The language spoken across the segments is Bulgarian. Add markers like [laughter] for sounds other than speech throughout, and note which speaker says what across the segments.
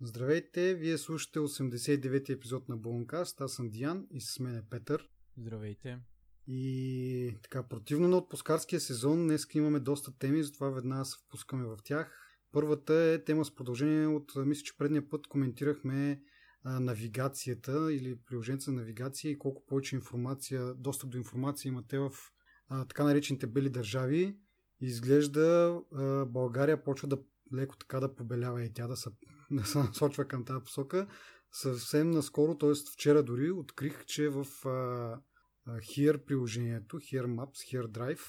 Speaker 1: Здравейте, вие слушате 89-ти епизод на Болонкаст. Аз съм Диан и с мен е Петър.
Speaker 2: Здравейте.
Speaker 1: И така, противно на отпускарския сезон, днес имаме доста теми, затова веднага се впускаме в тях. Първата е тема с продължение от, мисля, че предния път коментирахме а, навигацията или приложението за навигация и колко повече информация, достъп до информация имате в а, така наречените бели държави. Изглежда а, България почва да леко така да побелява и тя да се, да [laughs] се насочва към тази посока. Съвсем наскоро, т.е. вчера дори, открих, че в а, Here приложението, Here Maps, Here Drive,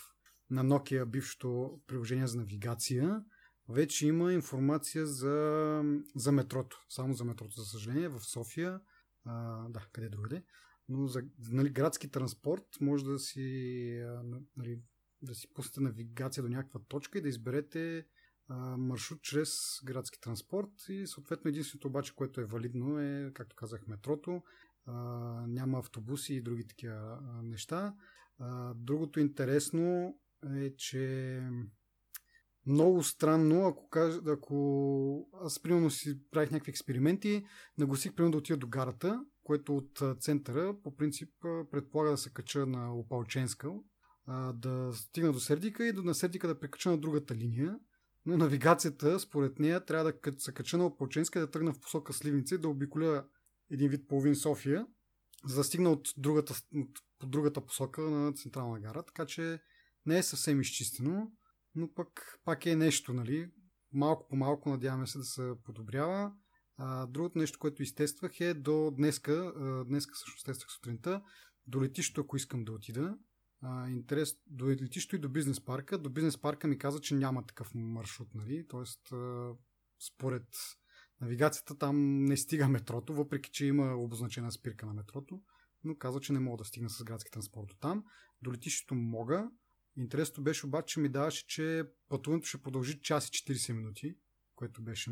Speaker 1: на Nokia бившото приложение за навигация, вече има информация за, за метрото. Само за метрото, за съжаление, в София. А, да, къде другаде. Но за нали, градски транспорт може да си, нали, да си пуснете навигация до някаква точка и да изберете маршрут чрез градски транспорт и съответно единственото обаче, което е валидно е, както казах, метрото. Няма автобуси и други такива неща. Другото интересно е, че много странно, ако, кажа, ако аз примерно си правих някакви експерименти, нагласих примерно да отида до гарата, което от центъра по принцип предполага да се кача на Опалченска, да стигна до Сердика и до на Сердика да прекача на другата линия но навигацията, според нея, трябва да се кача на Опалченска, да тръгна в посока Сливница и да обиколя един вид половин София, за да стигна от другата, от, от другата посока на Централна гара. Така че не е съвсем изчистено, но пък пак е нещо, нали? Малко по малко надяваме се да се подобрява. А, другото нещо, което изтествах е до днеска, днеска също тествах сутринта, до летището, ако искам да отида, а, интерес до летището и до бизнес парка. До бизнес парка ми каза, че няма такъв маршрут, нали? Тоест, а, според навигацията там не стига метрото, въпреки че има обозначена спирка на метрото, но каза, че не мога да стигна с градски транспорт там. До летището мога. Интересното беше обаче, че ми даваше, че пътуването ще продължи час и 40 минути, което беше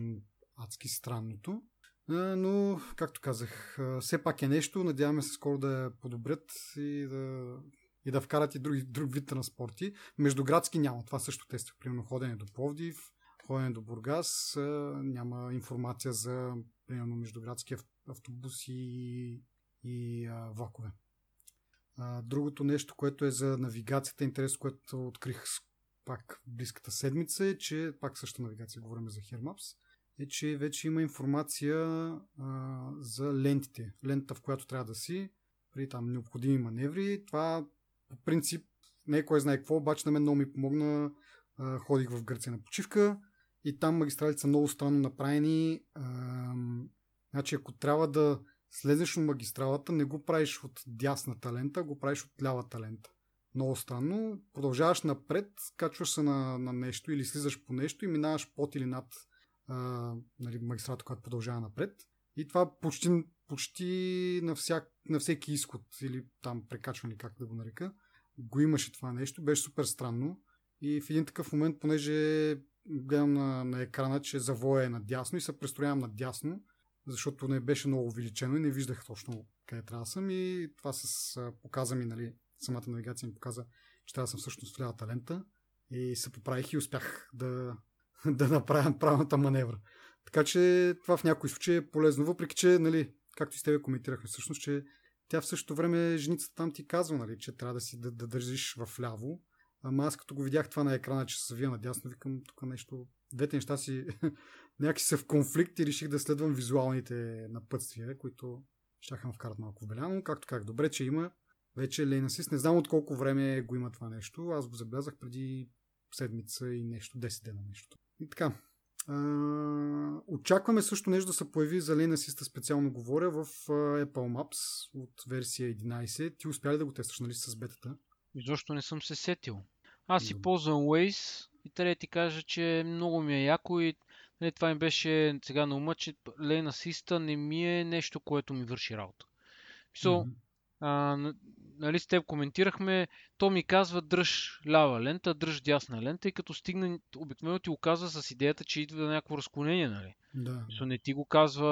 Speaker 1: адски странното. Но, както казах, все пак е нещо. Надяваме се скоро да я подобрят и да и да вкарат и други, друг вид транспорти. Междуградски няма. Това също тествах. Примерно ходене до Пловдив, ходене до Бургас. Няма информация за примерно междуградски автобуси и, и влакове. Другото нещо, което е за навигацията, интерес, което открих пак близката седмица е, че пак също навигация, говорим за Hermaps, е, че вече има информация а, за лентите. Лента, в която трябва да си, при там необходими маневри. Това по принцип не е кой знае какво, обаче на мен много ми помогна. Ходих в Гърция на почивка и там магистралите са много странно направени. Значи, ако трябва да слезеш от магистралата, не го правиш от дясната лента, го правиш от лявата лента. Много странно. Продължаваш напред, качваш се на, на нещо или слизаш по нещо и минаваш под или над нали, магистралата, която продължава напред. И това почти, почти на, всяк, на всеки изход или там прекачване, как да го нарека, го имаше това нещо. Беше супер странно. И в един такъв момент, понеже гледам на, на екрана, че завоя е надясно и се престроявам надясно, защото не беше много увеличено и не виждах точно къде трябва да съм и това с показа ми, нали, самата навигация ми показа, че трябва да съм всъщност в лявата лента и се поправих и успях да, [laughs] да направя правилната маневра. Така че това в някои случаи е полезно, въпреки че, нали, както и с тебе коментирахме всъщност, че тя в същото време женицата там ти казва, нали, че трябва да си да, да държиш в ляво. Ама аз като го видях това на екрана, че се вия надясно, викам тук нещо. Двете неща си [laughs] някакси са в конфликт и реших да следвам визуалните напътствия, които ще ме вкарат малко в беляно. Както как, добре, че има вече Lane Assist. Не знам от колко време го има това нещо. Аз го забелязах преди седмица и нещо, 10 дена нещо. И така, Uh, очакваме също нещо да се появи за Lane Assist, специално говоря, в uh, Apple Maps от версия 11. Ти успя ли да го тестваш, нали, с бетата?
Speaker 2: Защо не съм се сетил. Аз си ползвам Waze и трябва да ти кажа, че много ми е яко и нали, това ми беше сега на ума, че Lane Assist не ми е нещо, което ми върши работа. So, mm-hmm а, нали с теб коментирахме, то ми казва дръж лява лента, дръж дясна лента и като стигне, обикновено ти го казва с идеята, че идва на някакво разклонение, нали?
Speaker 1: Да.
Speaker 2: Не ти го казва,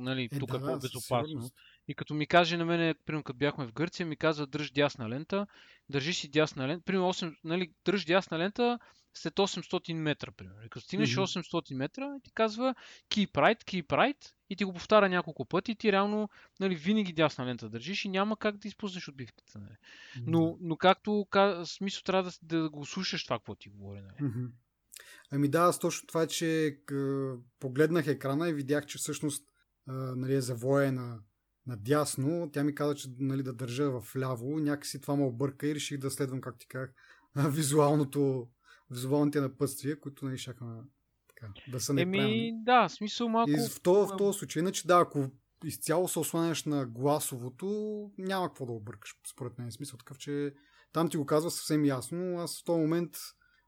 Speaker 2: нали, е, тук е да, е по-безопасно. И като ми каже на мен, примерно като бяхме в Гърция, ми казва дръж дясна лента, държи си дясна лента, примерно 8, нали, дръж дясна лента, след 800 метра, примерно. И като стигнеш mm-hmm. 800 метра, ти казва keep right, keep right и ти го повтаря няколко пъти и ти реално нали, винаги дясна лента държиш и няма как да изпуснеш отбивката. Нали. Но, но както смисъл трябва да, да го слушаш това, какво ти говори. Нали.
Speaker 1: Mm-hmm. Ами да, аз точно това, че погледнах екрана и видях, че всъщност нали, е завоя на, надясно. Тя ми каза, че нали, да държа в ляво. Някакси това ме обърка и реших да следвам, как ти казах, [laughs] визуалното, визуалните напътствия, които нали, шаха така, да са неправилни.
Speaker 2: Еми, да, смисъл малко...
Speaker 1: И в този, в този случай, иначе да, ако изцяло се осланяш на гласовото, няма какво да объркаш, според мен. Смисъл такъв, че там ти го казва съвсем ясно. Аз в този момент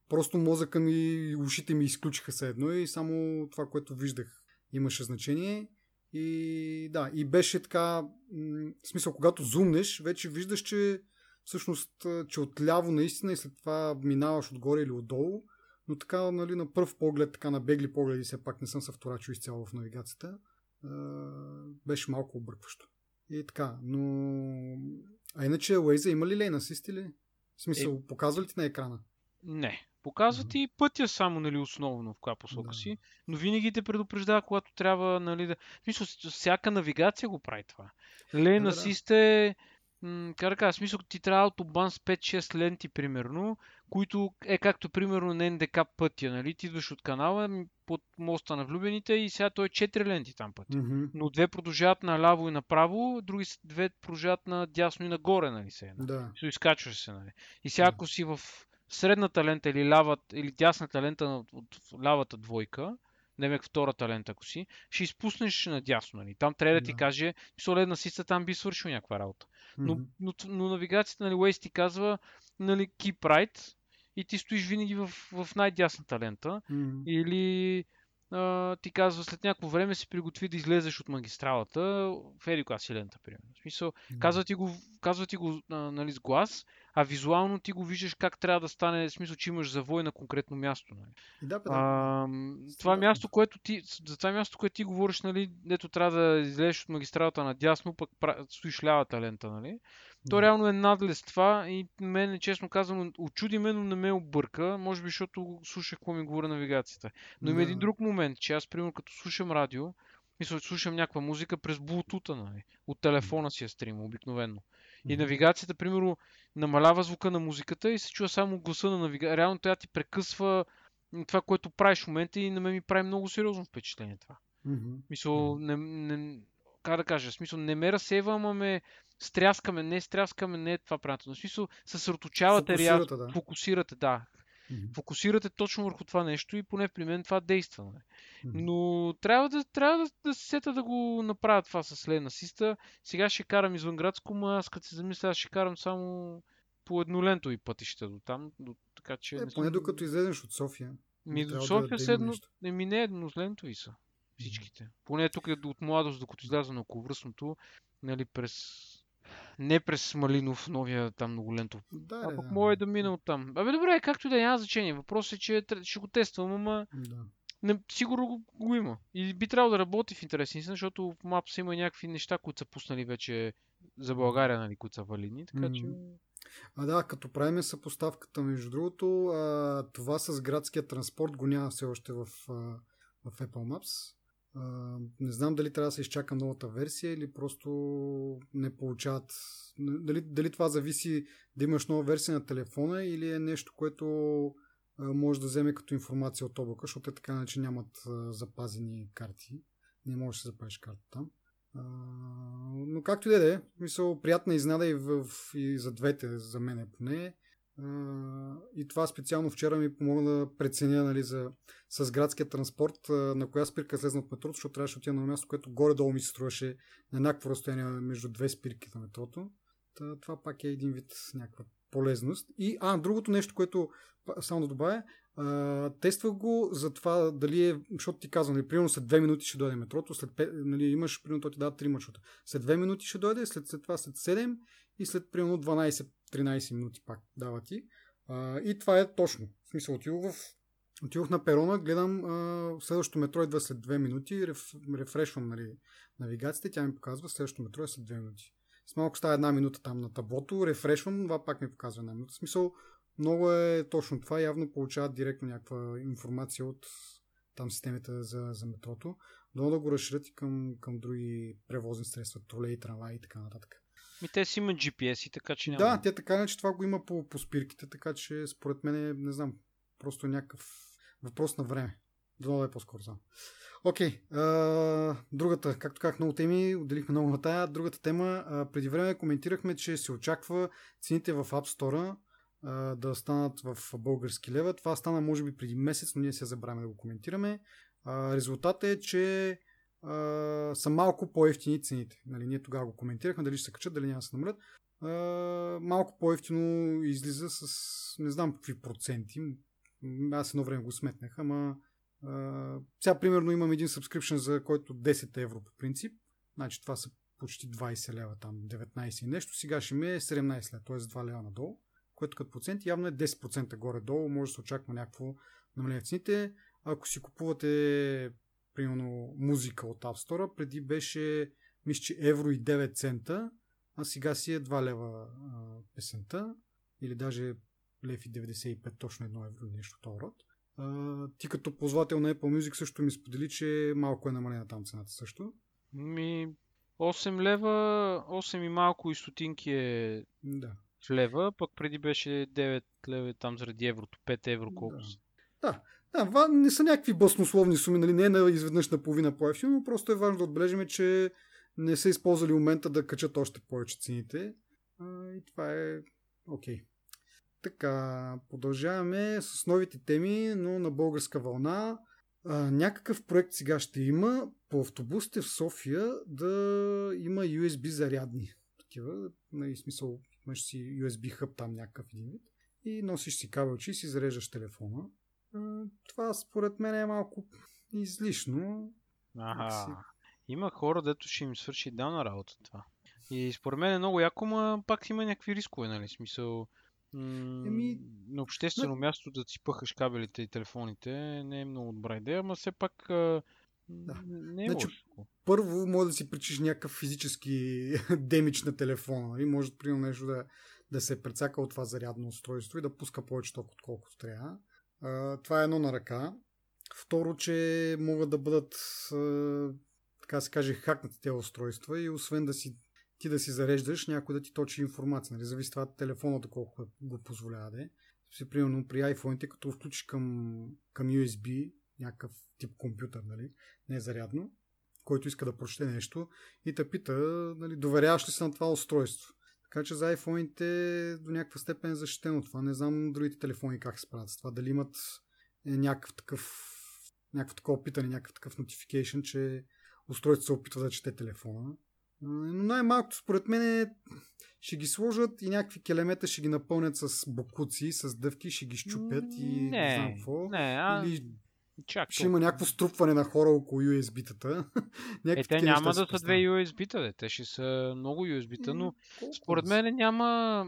Speaker 1: просто мозъка ми и ушите ми изключиха се едно и само това, което виждах, имаше значение. И да, и беше така, в смисъл, когато зумнеш, вече виждаш, че всъщност, че отляво наистина и след това минаваш отгоре или отдолу, но така, нали, на пръв поглед, така на бегли погледи, все пак не съм се вторачил изцяло в навигацията, беше малко объркващо. И така, но... А иначе Waze има ли лейн асист или? В смисъл, е... показва ли ти на екрана?
Speaker 2: Не. Показва ти mm-hmm. пътя само, нали, основно в коя посока да. си, но винаги те предупреждава, когато трябва, нали, да... Мисля, всяка навигация го прави това. Лейн да, асист е... как да кажа, смисъл, ти трябва автобан с 5-6 ленти, примерно, които е както, примерно, на НДК пътя, нали? Ти идваш от канала под моста на влюбените и сега той е 4 ленти там пътя.
Speaker 1: Mm-hmm.
Speaker 2: Но две продължават наляво и направо, други две продължават на дясно и нагоре, нали? Сега.
Speaker 1: Да.
Speaker 2: So, изкачваш се, нали? И сега, ако си в средната лента или, лявата, или дясната лента от лявата двойка, демек втората лента, ако си, ще изпуснеш надясно. Нали? Там трябва да ти каже, соледна сица там би свършил някаква работа. Но, mm-hmm. но, но, навигацията, нали, Waze ти казва, нали, keep right и ти стоиш винаги в, в най-дясната лента.
Speaker 1: Mm-hmm.
Speaker 2: Или а, ти казва след някакво време се приготви да излезеш от магистралата в еди си лента, примерно. В смисъл, mm-hmm. казва ти го, казва ти го а, нали, с глас а визуално ти го виждаш как трябва да стане, в смисъл, че имаш завой на конкретно място. Нали.
Speaker 1: Да, да.
Speaker 2: А, това място, което ти, за това място, което ти говориш, нали, дето трябва да излезеш от магистралата надясно, пък стоиш лявата лента, нали. То реално е надлез това и мен, честно казвам, очуди ме, но не ме обърка, може би, защото слушах какво ми говоря навигацията. Но има един друг момент, че аз, примерно, като слушам радио, мисля, слушам някаква музика през Bluetooth, нали? От телефона си я стрим, обикновено. И навигацията, примерно, намалява звука на музиката и се чува само гласа на навигацията. Реално тя ти прекъсва това, което правиш в момента и на мен ми прави много сериозно впечатление това.
Speaker 1: Mm-hmm.
Speaker 2: Мисъл, не, не, как да кажа, смисъл, не ме разсейва, ама ме стряскаме, не стряскаме, не е това правилно. В смисъл, съсредоточавате,
Speaker 1: фокусирате, да.
Speaker 2: фокусирате, да. Mm-hmm. Фокусирате точно върху това нещо и поне при мен това действа. Mm-hmm. Но трябва да, трябва да, да се сета да го направя това с Лен Асиста. Сега ще карам извън градско, но аз като се замисля, аз ще карам само по еднолентови пътища до там. До, така, че
Speaker 1: е, поне докато излезеш от София.
Speaker 2: Ми до София да, да едно, не, ми не еднолентови са всичките. Поне тук е от младост, докато изляза на околовръстното, нали, през не през Малинов, новия там многолентов.
Speaker 1: Да,
Speaker 2: а пък
Speaker 1: да,
Speaker 2: мога да мина от там. Абе, добре, както да няма значение. Въпросът е, че ще го тествам, ама
Speaker 1: да.
Speaker 2: не, сигурно го, го, има. И би трябвало да работи в интересни, защото в Maps има някакви неща, които са пуснали вече за България, нали, които са валидни. Така mm-hmm. че.
Speaker 1: А да, като правим съпоставката, между другото, а, това с градския транспорт го няма все още в, а, в Apple Maps. Не знам дали трябва да се изчака новата версия или просто не получават. Дали, дали това зависи да имаш нова версия на телефона или е нещо, което може да вземе като информация от облака, защото те така че нямат запазени карти. Не можеш да се запазиш карта там. Но както и да е, мисъл, приятна изнада и, в, и за двете, за мен поне и това специално вчера ми помогна да преценя нали, за, с градския транспорт на коя спирка слезна от метрото, защото трябваше да отида на място, което горе-долу ми се струваше на еднакво разстояние между две спирки на метрото. Та, това пак е един вид някаква полезност. И, а, другото нещо, което само да добавя, а, тествах го за това дали е, защото ти казвам, нали, примерно след 2 минути ще дойде метрото, след 5, нали, имаш, примерно, то ти дава 3 маршрута. След 2 минути ще дойде, след, след това след 7 и след примерно 12-13 минути пак дава ти. А, и това е точно. В смисъл, отидох, в, отидох на перона, гледам а, следващото метро идва след 2 минути, реф, рефрешвам нали, навигацията, тя ми показва следващото метро е след 2 минути. С малко става една минута там на таблото, рефрешвам, това пак ми показва една минута. В смисъл, много е точно това. Явно получават директно някаква информация от там системите за, за метрото. Дано да го разширят и към, към други превозни средства, тролей, трамваи и така нататък.
Speaker 2: Ми те си имат GPS и така че
Speaker 1: няма. Да, те така че това го има по, по спирките, така че според мен не знам, просто е някакъв въпрос на време. Дано да е по-скоро само. Окей, okay, другата, както казах, много теми, отделихме много на тая. Другата тема, а, преди време коментирахме, че се очаква цените в App Store а, да станат в български лева. Това стана може би преди месец, но ние се забравяме да го коментираме. А, резултатът е, че са малко по-ефтини цените. Нали, ние тогава го коментирахме, дали ще се качат, дали няма да се намалят. Малко по-ефтино излиза с не знам какви проценти. Аз едно време го сметнах, ама а, сега примерно имам един subscription, за който 10 евро по принцип. Значи това са почти 20 лева, там 19 и нещо. Сега ще ми е 17 лева, т.е. 2 лева надолу, което като процент явно е 10% горе-долу. Може да се очаква някакво намаление в цените. Ако си купувате примерно музика от App Store, преди беше мисля, че евро и 9 цента, а сега си е 2 лева а, песента или даже лев и 95, точно 1 евро нещо това род. А, ти като ползвател на Apple Music също ми сподели, че малко е намалена там цената също.
Speaker 2: Ми 8 лева, 8 и малко и стотинки е
Speaker 1: да.
Speaker 2: лева, пък преди беше 9 лева там заради еврото, 5 евро колко
Speaker 1: да. Да, да, не са някакви баснословни суми, нали? не е на изведнъж на половина по но просто е важно да отбележим, че не са използвали момента да качат още повече цените. А, и това е окей. Okay. Така, продължаваме с новите теми, но на българска вълна. А, някакъв проект сега ще има по автобусите в София да има USB зарядни. Такива, нали, смисъл, имаш си USB хъб там някакъв един вид и носиш си кабелчи и си зареждаш телефона. Това според мен е малко излишно.
Speaker 2: Ага. Има хора, дето ще им свърши на работа това. И според мен е много яко, но пак има някакви рискове, нали? Смисъл, м- Еми... на обществено не... място да си пъхаш кабелите и телефоните не е много добра идея, но все пак да. не е значи, лошо.
Speaker 1: Първо може да си причиш някакъв физически [laughs] демич на телефона. Нали? Може, примерно, нещо да, да се прецака от това зарядно устройство и да пуска повече ток, отколкото трябва. Това е едно на ръка. Второ, че могат да бъдат така се каже, хакнати тези устройства и освен да си ти да си зареждаш, някой да ти точи информация. Нали? Зависи това телефона, колко го позволява да е. Примерно при iPhone, като включиш към, към USB, някакъв тип компютър, нали? не е зарядно, който иска да прочете нещо и те пита, нали, доверяваш ли се на това устройство. Така че за iPhone-ите до някаква степен е защитено това. Не знам другите телефони как се справят с това. Дали имат е, някакъв такъв някакво такова питане, някакъв такъв notification, че устройството се опитва да чете телефона. Но най-малкото според мен е, ще ги сложат и някакви келемета ще ги напълнят с бокуци, с дъвки, ще ги щупят и не, не знам какво.
Speaker 2: Не, а... Или
Speaker 1: Чак ще има някакво струпване на хора около USB-тата. [laughs]
Speaker 2: е, те няма да са две USB-та, те ще са много USB-та, но Колко според мен няма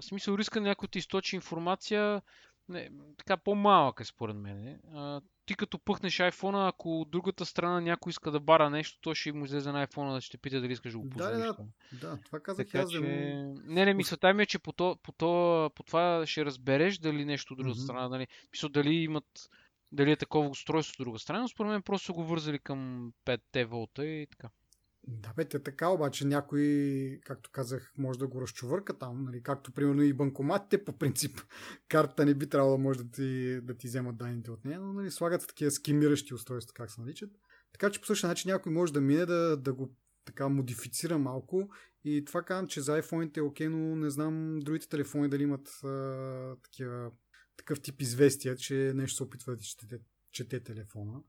Speaker 2: смисъл риска някой да източи информация не, така по-малък е според мен. А, ти като пъхнеш iPhone, ако от другата страна някой иска да бара нещо, то ще му излезе на iPhone да ще пита дали искаш да го позволиш.
Speaker 1: Да, да, да, това казах така, аз. Че...
Speaker 2: Не, не, мисълта ми е, че по, то, по, то, по това ще разбереш дали нещо от другата mm-hmm. страна, дали, мисъл, дали имат дали е такова устройство от друга страна, но според мен просто го вързали към 5 волта и така.
Speaker 1: Да, бе, те така, обаче някой, както казах, може да го разчувърка там, нали, както примерно и банкоматите, по принцип, [laughs] карта не би трябвало да може да ти, да ти вземат данните от нея, но нали, слагат такива скимиращи устройства, как се наричат. Така че по същия начин някой може да мине да, да го така модифицира малко и това казвам, че за iPhone е окей, но не знам другите телефони дали имат а, такива, такъв тип известия, че нещо се опитва да чете, чете телефона.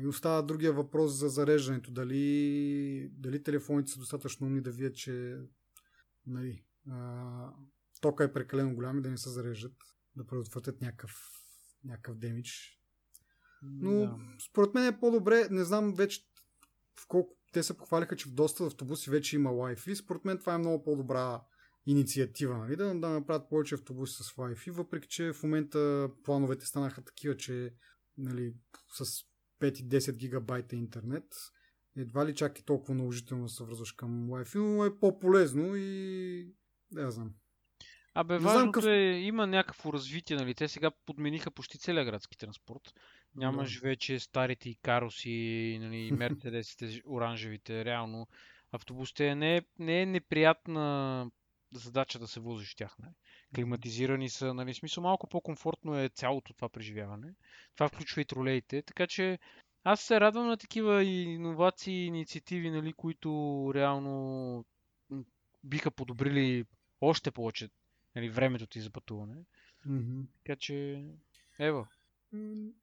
Speaker 1: И остава другия въпрос за зареждането. Дали, дали телефоните са достатъчно умни да видят, че нали, а, тока е прекалено голям и да не се зареждат, да предотвратят някакъв, някакъв демидж. Но да. според мен е по-добре, не знам вече в колко те се похвалиха, че в доста автобуси вече има Wi-Fi. Според мен това е много по-добра инициатива, нали? да, да направят повече автобуси с Wi-Fi, въпреки че в момента плановете станаха такива, че нали, с 5 и 10 гигабайта интернет. Едва ли чак и толкова наложително се връзваш към Wi-Fi, но е по-полезно и... Да, я знам.
Speaker 2: Абе, важното къв... е, има някакво развитие, нали? Те сега подмениха почти целия градски транспорт. Нямаш да. вече старите и кароси, нали, мерцедесите, [laughs] оранжевите, реално. Автобусите не е, не е неприятна задача да се возиш в тях. Нали? Климатизирани са, нали, смисъл малко по-комфортно е цялото това преживяване. Това включва и тролеите, така че аз се радвам на такива иновации инициативи, нали, които реално биха подобрили още повече нали, времето ти за пътуване.
Speaker 1: Mm-hmm.
Speaker 2: Така че, ево.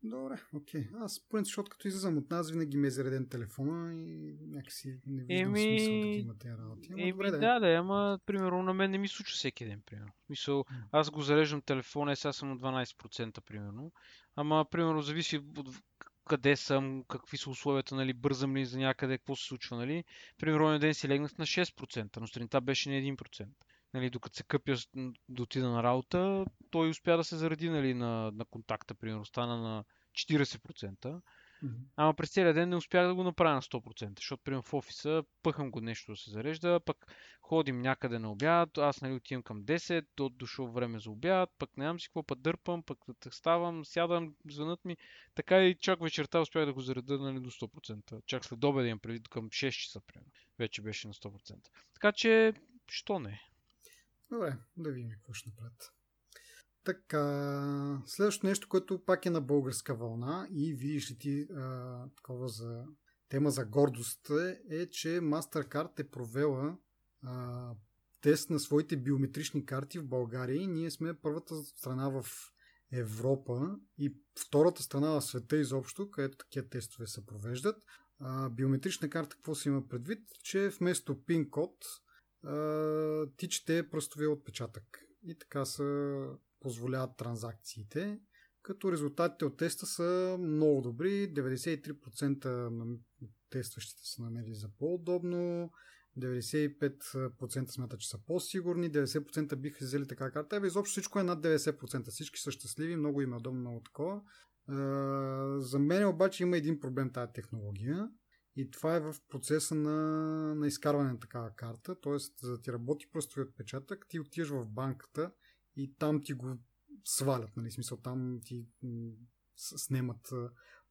Speaker 1: Добре, окей. Аз, по защото като излизам от нас, винаги ми е зареден телефона и някакси не виждам Еми... смисъл да има тези работи.
Speaker 2: Ама, Еми, добре, да, да, да, ама, примерно, на мен не ми случва всеки ден, примерно. Мисъл, аз го зареждам телефона и сега съм на 12%, примерно. Ама, примерно, зависи от къде съм, какви са условията, нали, бързам ли за някъде, какво се случва, нали. Примерно, ден си легнах на 6%, но сутринта беше на 1% нали, докато се къпя да отида на работа, той успя да се заради нали, на, на контакта, примерно, стана на 40%. Mm-hmm. Ама през целия ден не успях да го направя на 100%, защото примерно в офиса пъхам го нещо да се зарежда, пък ходим някъде на обяд, аз нали отивам към 10, до дошло време за обяд, пък нямам си какво, път дърпам, пък ставам, сядам, звънат ми. Така и чак вечерта успях да го зареда нали, до 100%. Чак след обеден преди към 6 часа, примерно. Вече беше на 100%. Така че, що не?
Speaker 1: Добре, да видим какво ще направят. Така, следващото нещо, което пак е на българска вълна и видиш ли ти а, такова за тема за гордост е, е, че MasterCard е провела а, тест на своите биометрични карти в България и ние сме първата страна в Европа и втората страна в света изобщо, където такива тестове се провеждат. А, биометрична карта, какво се има предвид? Че вместо пин код ти чете пръстовия отпечатък. И така се позволяват транзакциите, като резултатите от теста са много добри. 93% на тестващите са намерили за по-удобно, 95% смятат, че са по-сигурни, 90% биха взели така карта. Ебе, изобщо всичко е над 90%. Всички са щастливи, много им е удобно, много такова. За мен обаче има един проблем тази технология. И това е в процеса на, на изкарване на такава карта. т.е. за да ти работи пръстови отпечатък, ти отиваш в банката и там ти го свалят. Нали? Смисъл, там ти снемат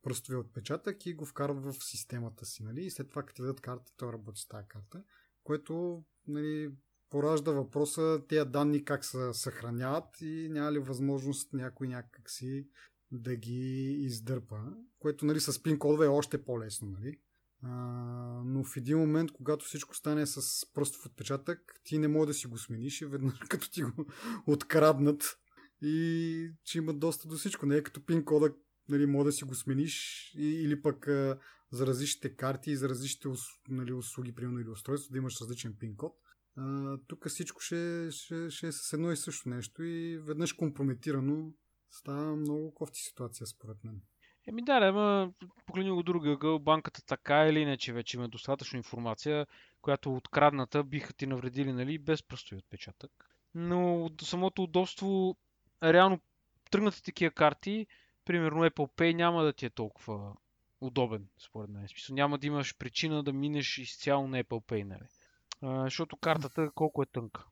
Speaker 1: пръстови отпечатък и го вкарват в системата си. Нали? И след това, като ти дадат карта, той работи с тази карта. Което нали, поражда въпроса тези данни как се съхраняват и няма ли възможност някой някак си да ги издърпа, което нали, с пин кодове е още по-лесно. Нали? Но в един момент, когато всичко стане с пръстов отпечатък, ти не можеш да си го смениш и веднъж [laughs] като ти го откраднат и че има доста до всичко. Не е като пин кода, нали, може да си го смениш и, или пък а, за различните карти и за различните нали, услуги, примерно или устройство, да имаш различен пин код. Тук всичко ще, ще, ще е с едно и също нещо и веднъж компрометирано става много кофти ситуация според мен.
Speaker 2: Еми да, ама погледни го друга ъгъл, банката така или иначе вече има достатъчно информация, която открадната биха ти навредили, нали, без пръстови отпечатък. Но самото удобство, реално тръгнат такива карти, примерно Apple Pay няма да ти е толкова удобен, според мен. Смисъл, няма да имаш причина да минеш изцяло на Apple Pay, нали? А, защото картата колко е тънка.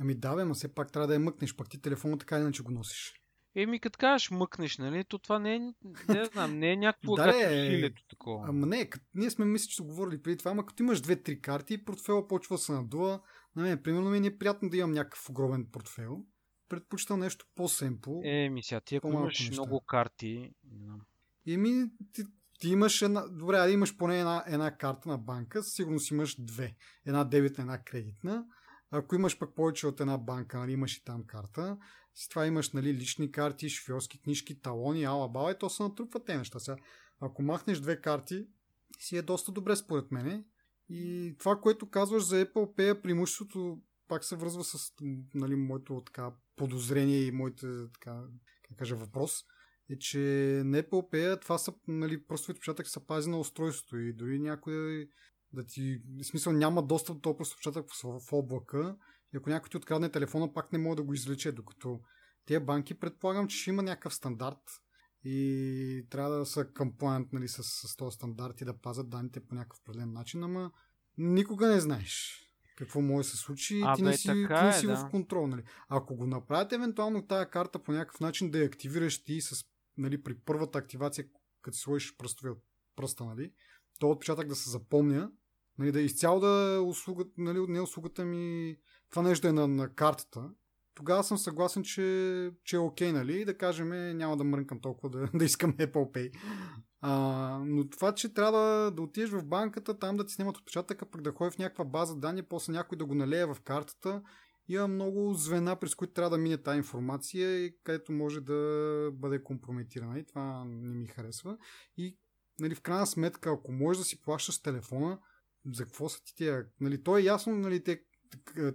Speaker 1: Ами да, бе, но все пак трябва да я мъкнеш, пък ти телефона така иначе го носиш.
Speaker 2: Еми, като кажеш мъкнеш, нали, то това не е, не знам, не е някакво да, усилието такова.
Speaker 1: Ама не, кът, ние сме мисли, че сме говорили преди това, ама като имаш две-три карти, портфела почва да се надува. На мен, примерно, ми е приятно да имам някакъв огромен портфел. Предпочитам нещо по-семпо.
Speaker 2: Еми, сега ти ако имаш неща. много карти...
Speaker 1: Еми, ти, ти имаш една... Добре, да имаш поне една, една карта на банка, сигурно си имаш две. Една дебитна, една кредитна. Ако имаш пък повече от една банка, нали, имаш и там карта, с това имаш нали, лични карти, шофьорски книжки, талони, ала баба и то се натрупват те неща. Сега, ако махнеш две карти, си е доста добре според мене. И това, което казваш за Apple Pay, преимуществото пак се връзва с нали, моето така, подозрение и моите така, как кажа, въпрос е, че на Apple Pay това са, нали, просто отпечатък се пази на устройството и дори някой да ти, в смисъл няма достъп до този отпечатък в, в облака и ако някой ти открадне телефона, пак не може да го извлече, докато тези банки предполагам, че ще има някакъв стандарт и трябва да са compliant нали, с, с този стандарт и да пазят данните по някакъв определен начин, ама никога не знаеш. какво може да се случи
Speaker 2: а,
Speaker 1: ти не си, ти не
Speaker 2: е,
Speaker 1: си
Speaker 2: да.
Speaker 1: в контрол. Нали? Ако го направят евентуално тая карта по някакъв начин да я активираш ти с, нали, при първата активация, като си сложиш пръстовия пръста, нали, то отпечатък да се запомня, нали, да изцяло да е услуга, нали, не услугата ми, това нещо е на, на картата, тогава съм съгласен, че, че е окей, нали? Да кажем, няма да мрънкам толкова да, [laughs] да искам Apple Pay. А, но това, че трябва да, отидеш в банката, там да ти снимат отпечатъка, пък да ходиш в някаква база данни, после някой да го налее в картата, има много звена, през които трябва да мине тази информация и където може да бъде компрометирана. И това не ми харесва. И нали, в крайна сметка, ако можеш да си плащаш телефона, за какво са ти тия? Нали, то е ясно, нали, те,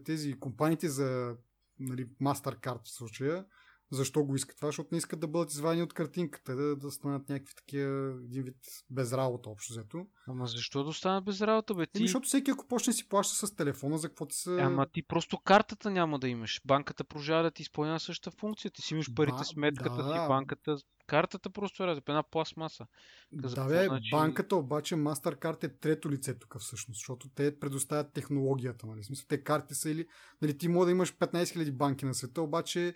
Speaker 1: тези компаниите за нали, MasterCard в случая, защо го искат това, защото не искат да бъдат извадени от картинката, да, да станат някакви такива един вид без работа общо взето.
Speaker 2: Ама защо да останат без работа, бе? Ти...
Speaker 1: Еми, защото всеки ако почне си плаща с телефона, за какво ти са...
Speaker 2: Ама ти просто картата няма да имаш. Банката продължава да ти изпълнява същата функция. Ти си имаш парите,
Speaker 1: Ба,
Speaker 2: сметката
Speaker 1: да.
Speaker 2: ти, банката. Картата просто е разлика. Една пластмаса. За
Speaker 1: Да, бе,
Speaker 2: значи-
Speaker 1: банката обаче MasterCard е трето лице тук всъщност, защото те предоставят технологията, нали? Смисъл, те карти са или... Нали, ти може да имаш 15 000 банки на света, обаче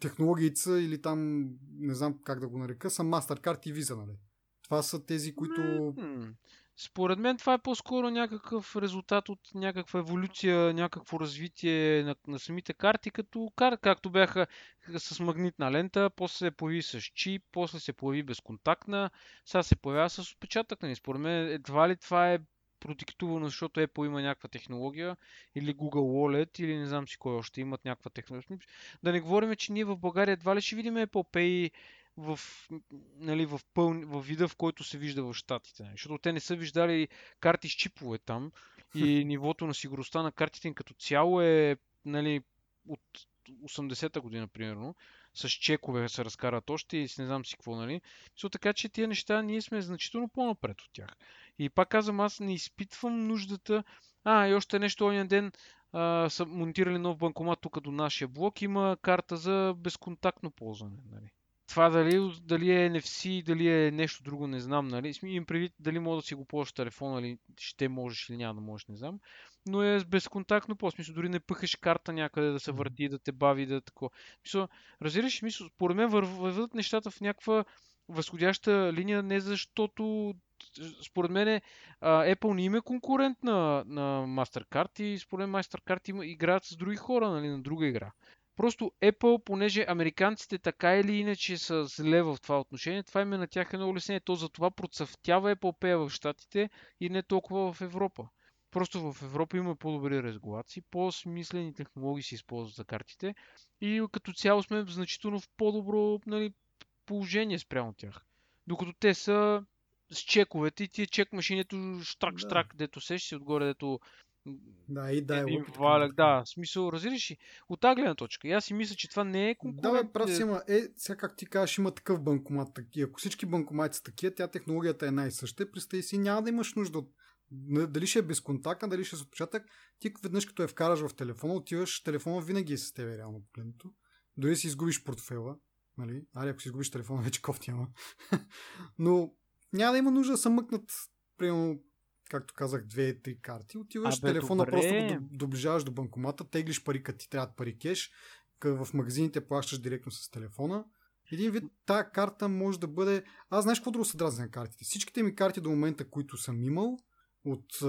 Speaker 1: технологиите или там, не знам как да го нарека, са MasterCard и Visa, нали? Това са тези, които...
Speaker 2: Според мен това е по-скоро някакъв резултат от някаква еволюция, някакво развитие на, на самите карти, като кар, както бяха с магнитна лента, после се появи с чип, после се появи безконтактна, сега се появява с отпечатък. Нали? Според мен едва ли това е продиктувано, защото Apple има някаква технология, или Google Wallet, или не знам си кой още имат някаква технология. Да не говорим, че ние в България едва ли ще видим Apple Pay в, нали, в, пъл... в вида, в който се вижда в Штатите. нали. Защото те не са виждали карти с чипове там и нивото на сигурността на картите им като цяло е нали, от 80-та година, примерно, с чекове се разкарат още и с не знам си какво, нали. So, така че тия неща ние сме значително по-напред от тях. И пак казвам, аз не изпитвам нуждата. А, и още нещо, оня ден а, са монтирали нов банкомат тук до нашия блок. Има карта за безконтактно ползване. Нали. Това дали, дали е NFC, дали е нещо друго, не знам. Нали. Им предвид дали може да си го ползваш телефона, или ще можеш или няма да можеш, не знам. Но е с безконтактно по смисъл, дори не пъхаш карта някъде да се върти, да те бави, да тако. Мисъл, разбираш, мисъл, според мен върв- върват нещата в някаква възходяща линия, не защото според мен е, Apple не има конкурент на, на MasterCard и според MasterCard има, играят с други хора, нали, на друга игра. Просто Apple, понеже американците така или иначе са зле в това отношение, това им е на тях едно улеснение. То за това процъфтява Apple Pay в Штатите и не толкова в Европа. Просто в Европа има по-добри регулации, по-смислени технологии се използват за картите и като цяло сме значително в по-добро нали, положение спрямо тях. Докато те са с чековете и тия чек машинето штрак-штрак,
Speaker 1: Да.
Speaker 2: дето сеш си отгоре, дето
Speaker 1: Да, и да, е
Speaker 2: един валяк, да, смисъл, разбираш ли, от тази гледна точка. И аз си мисля, че това не е
Speaker 1: Да,
Speaker 2: конкурент.
Speaker 1: бе, прав си, ама е, сега как ти кажеш, има такъв банкомат. таки. Ако всички банкомати са такива, тя технологията е най-съща. Представи си, няма да имаш нужда от дали ще е безконтактна, дали ще е с отпечатък, ти веднъж като я вкараш в телефона, отиваш, телефона винаги е с тебе, реално погледнато. Дори си изгубиш портфела, нали? Аре, ако си изгубиш телефона, вече кофти няма. [laughs] Но няма да има нужда да се мъкнат, примерно, както казах, две-три карти. Отиваш,
Speaker 2: Абе,
Speaker 1: телефона
Speaker 2: добре.
Speaker 1: просто го доб- доближаваш до банкомата, теглиш пари, като ти трябват пари кеш, в магазините плащаш директно с телефона. Един вид, тази карта може да бъде... Аз знаеш какво друго се дразни на картите? Всичките ми карти до момента, които съм имал, от а,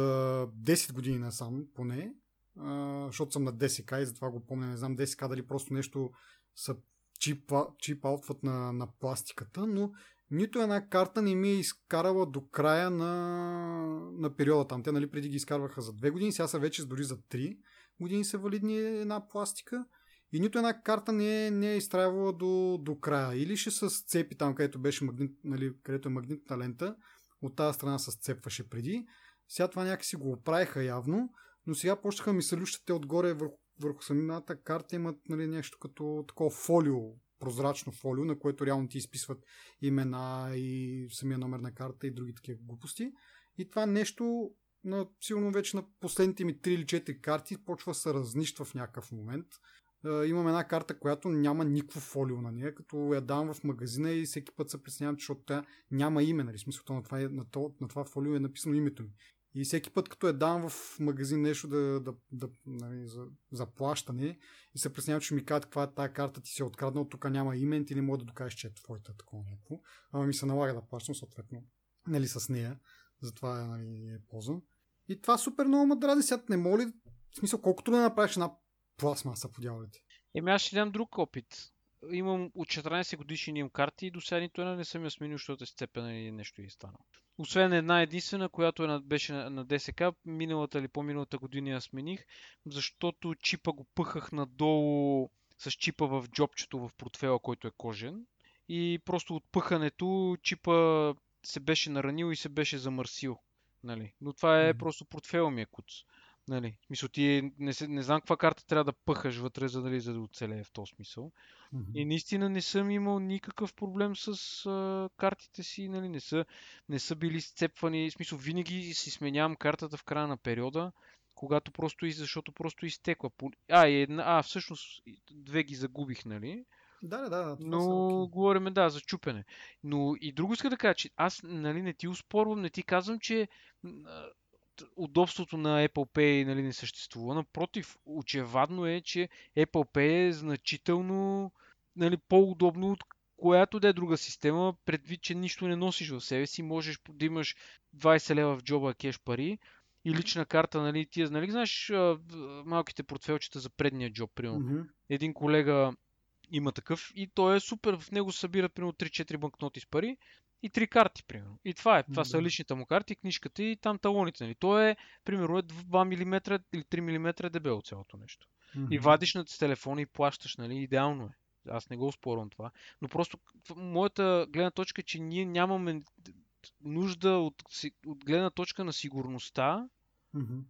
Speaker 1: 10 години насам, поне, а, защото съм на 10к и затова го помня, не знам 10к дали просто нещо са чип, чип аутват на, на пластиката, но нито една карта не ми е изкарала до края на, на периода там. Те нали, преди ги изкарваха за 2 години, сега са вече дори за 3 години са валидни една пластика. И нито една карта не е, не е изтрайвала до, до края. Или ще с цепи там, където беше магнит, нали, където е магнитна лента, от тази страна се сцепваше преди. Сега това някакси го оправиха явно, но сега почнаха ми се отгоре върху, върху самината карта имат нали, нещо като такова фолио, прозрачно фолио, на което реално ти изписват имена и самия номер на карта и други такива глупости. И това нещо на, сигурно вече на последните ми 3 или 4 карти почва да се разнищва в някакъв момент. Е, имам една карта, която няма никакво фолио на нея, като я давам в магазина и всеки път се притеснявам, защото тя няма име, нали? В Смисъл, то на това, е- на, то, на това фолио е написано името ми. И всеки път, като е дам в магазин нещо да, да, да, нали, за, за плащане и се преснява, че ми казват каква е тази карта ти се е откраднал, тук няма имен, ти не може да докажеш, че е твоята такова някакво. Ама ми се налага да плащам съответно нали, с нея. Затова нали, е ползвам. И това супер много ме дрази. Сега не моли, в смисъл, колкото да направиш една пластмаса по дяволите.
Speaker 2: Еми аз ще дам друг опит. Имам от 14 годишни имам карти и до сега нито една не съм я сменил, защото е сцепена или нещо е станало. Освен една единствена, която е на, беше на, на ДСК, миналата или по-миналата година я смених, защото чипа го пъхах надолу с чипа в джобчето в портфела, който е кожен. И просто от пъхането чипа се беше наранил и се беше замърсил. Нали? Но това е mm-hmm. просто портфела ми е куц. Нали, мисъл, ти не, не знам каква карта трябва да пъхаш вътре, за, нали, за да оцелее в този смисъл. Mm-hmm. И наистина не съм имал никакъв проблем с а, картите си, нали, не са, не са били сцепвани. В смисъл, винаги си сменявам картата в края на периода, когато просто, защото просто изтекла. А, и една, а, всъщност две ги загубих, нали?
Speaker 1: Да, да,
Speaker 2: Но okay. говорим, да, за чупене. Но и друго иска да кажа, че аз нали, не ти успорвам, не ти казвам, че удобството на Apple Pay нали, не съществува. Напротив, очевадно е, че Apple Pay е значително нали, по-удобно от която да е друга система, предвид, че нищо не носиш в себе си, можеш да имаш 20 лева в джоба кеш пари и лична карта, нали, ти нали, знаеш малките портфелчета за предния джоб, примерно. Mm-hmm. Един колега има такъв и той е супер, в него събират примерно 3-4 банкноти с пари и три карти, примерно. И това е. Това да. са личните му карти, книжката и там талоните. Нали. То е, примерно, е 2 мм или 3 мм дебело цялото нещо. Mm-hmm. И вадиш на телефона и плащаш, нали, идеално е. Аз не го спорвам това. Но просто моята гледна точка е, че ние нямаме нужда от, от гледна точка на сигурността mm-hmm.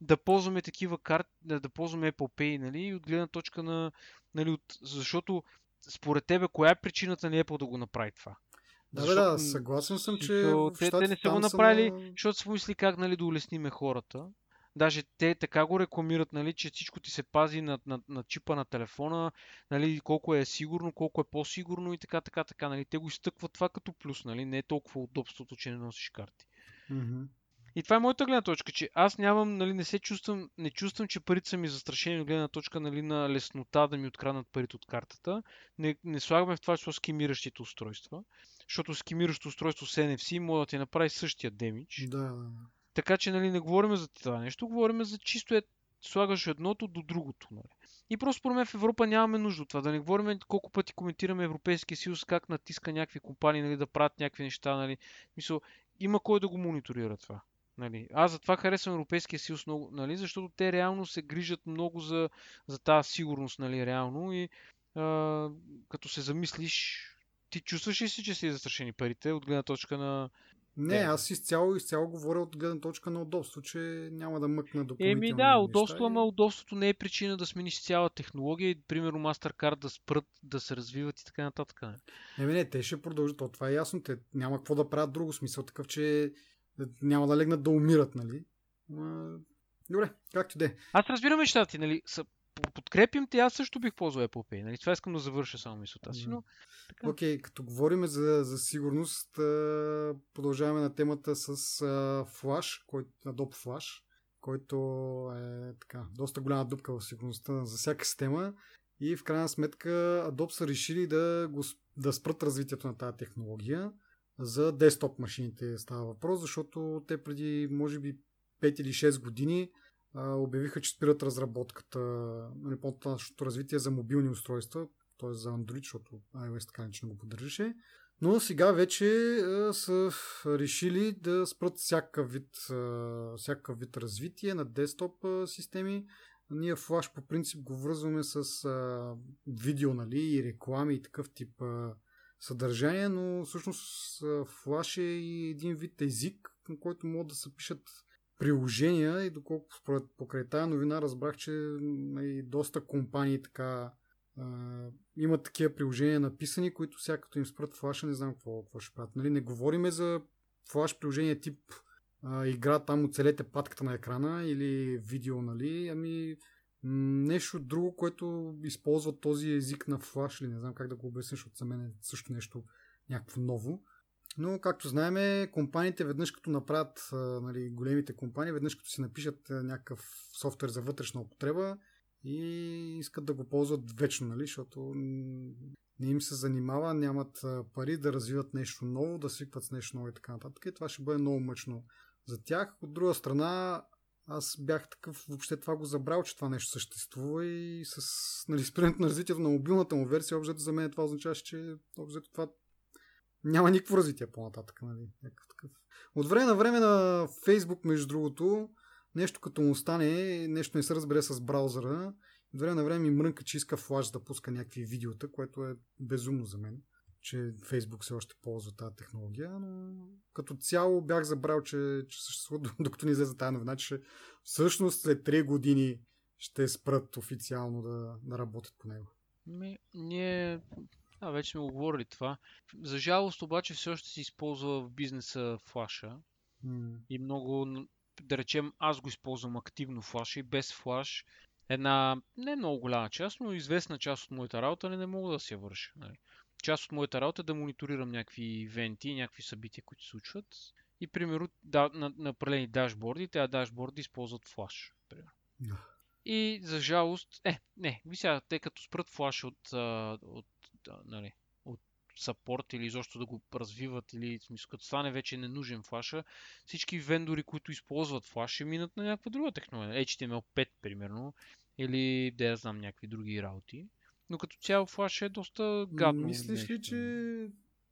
Speaker 2: да ползваме такива карти, да, да ползваме Apple Pay, нали, от гледна точка на, нали, от, защото според тебе, коя е причината на Apple да го направи това?
Speaker 1: Да, Защото, да, съгласен съм, че
Speaker 2: те, те не са го направили, на... защото са помисли как нали, да улесниме хората. Даже те така го рекламират, нали, че всичко ти се пази на, на, на чипа на телефона, нали, колко е сигурно, колко е по-сигурно и така, така, така. Нали. Те го изтъкват това като плюс, нали, не е толкова удобството, че не носиш карти.
Speaker 1: Mm-hmm.
Speaker 2: И това е моята гледна точка, че аз нямам, нали, не се чувствам, не чувствам, че парите са ми застрашени от гледна точка нали, на леснота да ми откраднат парите от картата. Не, не слагаме в това число скимиращите устройства, защото скимиращо устройство с NFC може да ти направи същия демидж.
Speaker 1: Да.
Speaker 2: Така че нали, не говорим за това нещо, говорим за чисто е слагаш едното до другото. Нали. И просто според мен в Европа нямаме нужда от това. Да не говорим колко пъти коментираме Европейския съюз, как натиска някакви компании нали, да правят някакви неща. Нали. Мисъл, има кой да го мониторира това. Нали. Аз затова харесвам Европейския съюз много, нали, защото те реално се грижат много за, за тази сигурност, нали, реално и а, като се замислиш, ти чувстваш ли си, че си застрашени парите от гледна точка на...
Speaker 1: Не, аз изцяло, изцяло говоря от гледна точка на удобство, че няма да мъкна допълнително.
Speaker 2: Еми да, удобство, ама удобството не е причина да смениш цяла технология примерно, MasterCard да спрат да се развиват и така нататък.
Speaker 1: Еми не, те ще продължат, то това е ясно, те няма какво да правят друго смисъл, такъв, че няма да легнат да умират, нали? Добре, както де.
Speaker 2: Аз разбирам нещата ти, нали? Подкрепим те, аз също бих ползвал Apple Pay. Нали? Това искам да завърша само мисълта си, но...
Speaker 1: Окей, okay, като говорим за, за сигурност, продължаваме на темата с Flash, който, Adobe Flash, който е така, доста голяма дупка в сигурността за всяка система и в крайна сметка Adobe са решили да, го, да спрат развитието на тази технология за десктоп машините става въпрос, защото те преди може би 5 или 6 години обявиха, че спират разработката, нали, по-нататъчното развитие за мобилни устройства, т.е. за Android, защото iOS така не го поддържаше. Но сега вече а, са решили да спрат всякакъв вид, а, всякакъв вид развитие на десктоп а, системи. Ние Flash по принцип го връзваме с а, видео нали, и реклами и такъв тип а, съдържание, но всъщност Flash е и един вид език, на който могат да се пишат приложения и доколко според покрай тази новина разбрах, че и нали, доста компании така а, имат такива приложения написани, които сега като им спрат флаша, не знам какво, какво ще правят. Нали, не говориме за флаш приложение тип а, игра там оцелете патката на екрана или видео, нали, ами нещо друго, което използва този език на флаш или не знам как да го обясня, защото за мен е също нещо някакво ново. Но, както знаем, компаниите веднъж като направят, нали, големите компании, веднъж като си напишат някакъв софтуер за вътрешна употреба и искат да го ползват вечно, нали, защото не им се занимава, нямат пари да развиват нещо ново, да свикват с нещо ново и така нататък. И това ще бъде много мъчно за тях. От друга страна, аз бях такъв, въобще това го забрал, че това нещо съществува и с нали, спирането на развитието на мобилната му версия, общо за мен това означава, че общо това няма никакво развитие по-нататък. Нали? Такъв. От време на време на Фейсбук, между другото, нещо като му стане, нещо не се разбере с браузъра, от време на време ми мрънка, че иска флаш да пуска някакви видеота, което е безумно за мен, че Фейсбук все още ползва тази технология, но като цяло бях забрал, че, че съществува, [laughs] докато ни излезе тази новина, че всъщност след 3 години ще спрат официално да, да работят по него.
Speaker 2: Ми, ние а, вече сме го говорили това. За жалост обаче все още се използва в бизнеса флаша. Mm. И много, да речем, аз го използвам активно флаша и без флаш една не много голяма част, но известна част от моята работа не, не мога да се върша. Нали. Част от моята работа е да мониторирам някакви ивенти, някакви събития, които се случват. И, примерно, да, на, на определени дашборди, тези дашборди използват флаш. Примерно. Yeah. И за жалост, е, не, ви сега, те като спрат флаш от, от, нали, от саппорт или изобщо да го развиват или в смисъл, като стане вече ненужен флаша, всички вендори, които използват флаш, ще минат на някаква друга технология. HTML5, примерно, или да я знам някакви други работи. Но като цяло флаш е доста гадно.
Speaker 1: Мислиш ли, че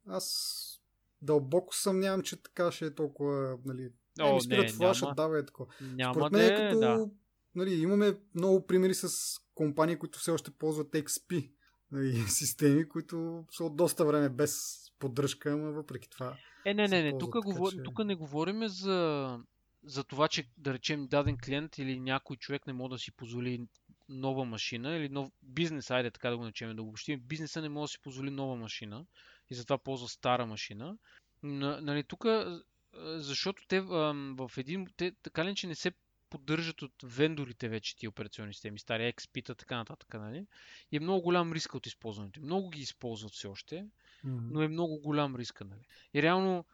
Speaker 1: аз дълбоко съмнявам, че така ще е толкова, нали, О, не, ми спират флаша, няма, да, е такова.
Speaker 2: Няма Според мен е, като, да.
Speaker 1: нали, имаме много примери с компании, които все още ползват XP нали, [laughs] системи, които са от доста време без поддръжка, но въпреки това.
Speaker 2: Е, не, не, не. Тук, говор... че... тук не говорим за, за това, че да речем даден клиент или някой човек не може да си позволи нова машина или нов бизнес, айде така да го начнем да го обобщим. Бизнеса не може да си позволи нова машина и затова ползва стара машина. Нали, тук, защото те в един, те така ли, че не се поддържат от вендорите вече ти операционни системи, стари XP-та, така нататък, нали? И е много голям риск от използването. Много ги използват все още, mm-hmm. но е много голям риск, нали? И реално,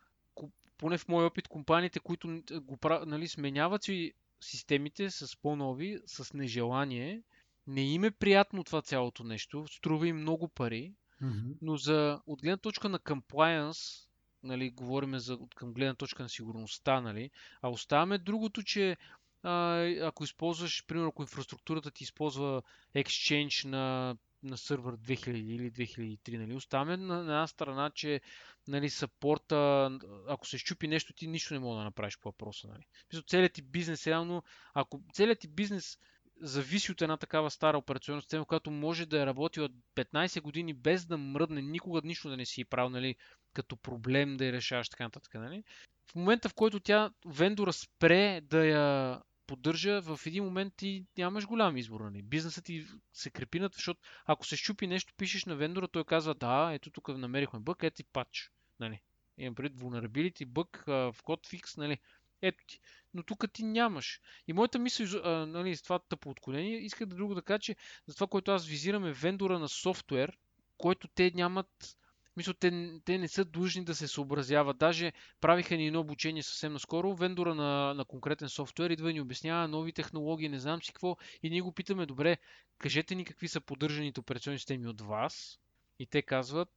Speaker 2: поне в мой опит, компаниите, които го нали, сменяват си системите с по-нови, с нежелание, не им е приятно това цялото нещо, струва им много пари, mm-hmm. но за, от гледна точка на compliance, нали, говорим за от към гледна точка на сигурността, нали, а оставаме другото, че а, ако използваш, примерно, ако инфраструктурата ти използва Exchange на, на сервер 2000 или 2003, нали, оставаме на, на една страна, че нали, саппорта, ако се щупи нещо, ти нищо не мога да направиш по въпроса. Нали. целият ти бизнес, реално, ако целият ти бизнес зависи от една такава стара операционна система, която може да е работила 15 години без да мръдне, никога нищо да не си правил, нали, като проблем да я решаваш така нататък. Нали. В момента, в който тя вендора спре да я поддържа, в един момент ти нямаш голям избор. Нали? Бизнесът ти се крепи над, защото ако се щупи нещо, пишеш на вендора, той казва, да, ето тук намерихме бък, ето ти пач. Нали? Имам пред vulnerability, бък, в код фикс, нали? Ето ти. Но тук ти нямаш. И моята мисъл, нали, с това тъпо отклонение, иска да друго да кажа, че за това, което аз визирам е вендора на софтуер, който те нямат мисля, те, те не са длъжни да се съобразяват. Даже правиха ни едно обучение съвсем наскоро. Вендора на, на конкретен софтуер идва и ни обяснява нови технологии, не знам си какво. И ние го питаме, добре, кажете ни какви са поддържаните операционни системи от вас. И те казват,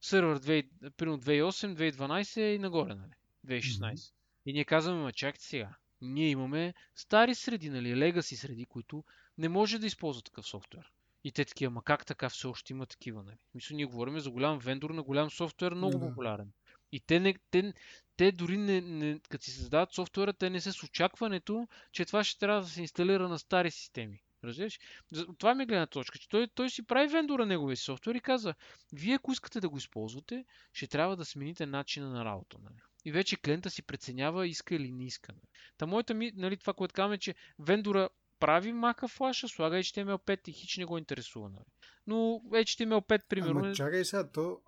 Speaker 2: сервер 2, примерно 2008, 2012 и нагоре, нали? 2016. Mm-hmm. И ние казваме, ма чакайте сега. Ние имаме стари среди, нали, легаси среди, които не може да използват такъв софтуер. И те такива, ма как така все още има такива, нали? Мисля, ние говорим за голям вендор на голям софтуер, много да. популярен. И те, не, те, те дори не, не, като си създават софтуера, те не са с очакването, че това ще трябва да се инсталира на стари системи. Разбираш? Това ми е гледна точка, че той, той си прави вендора неговия софтуер и каза, вие ако искате да го използвате, ще трябва да смените начина на работа. Нали? И вече клиента си преценява иска или не иска. Нали? Та моята ми, нали, това, което казваме, че вендора прави мака флаша, слага HTML5 и хич не го интересува. Нали. Но HTML5, примерно... Ама
Speaker 1: е- чакай сега, то...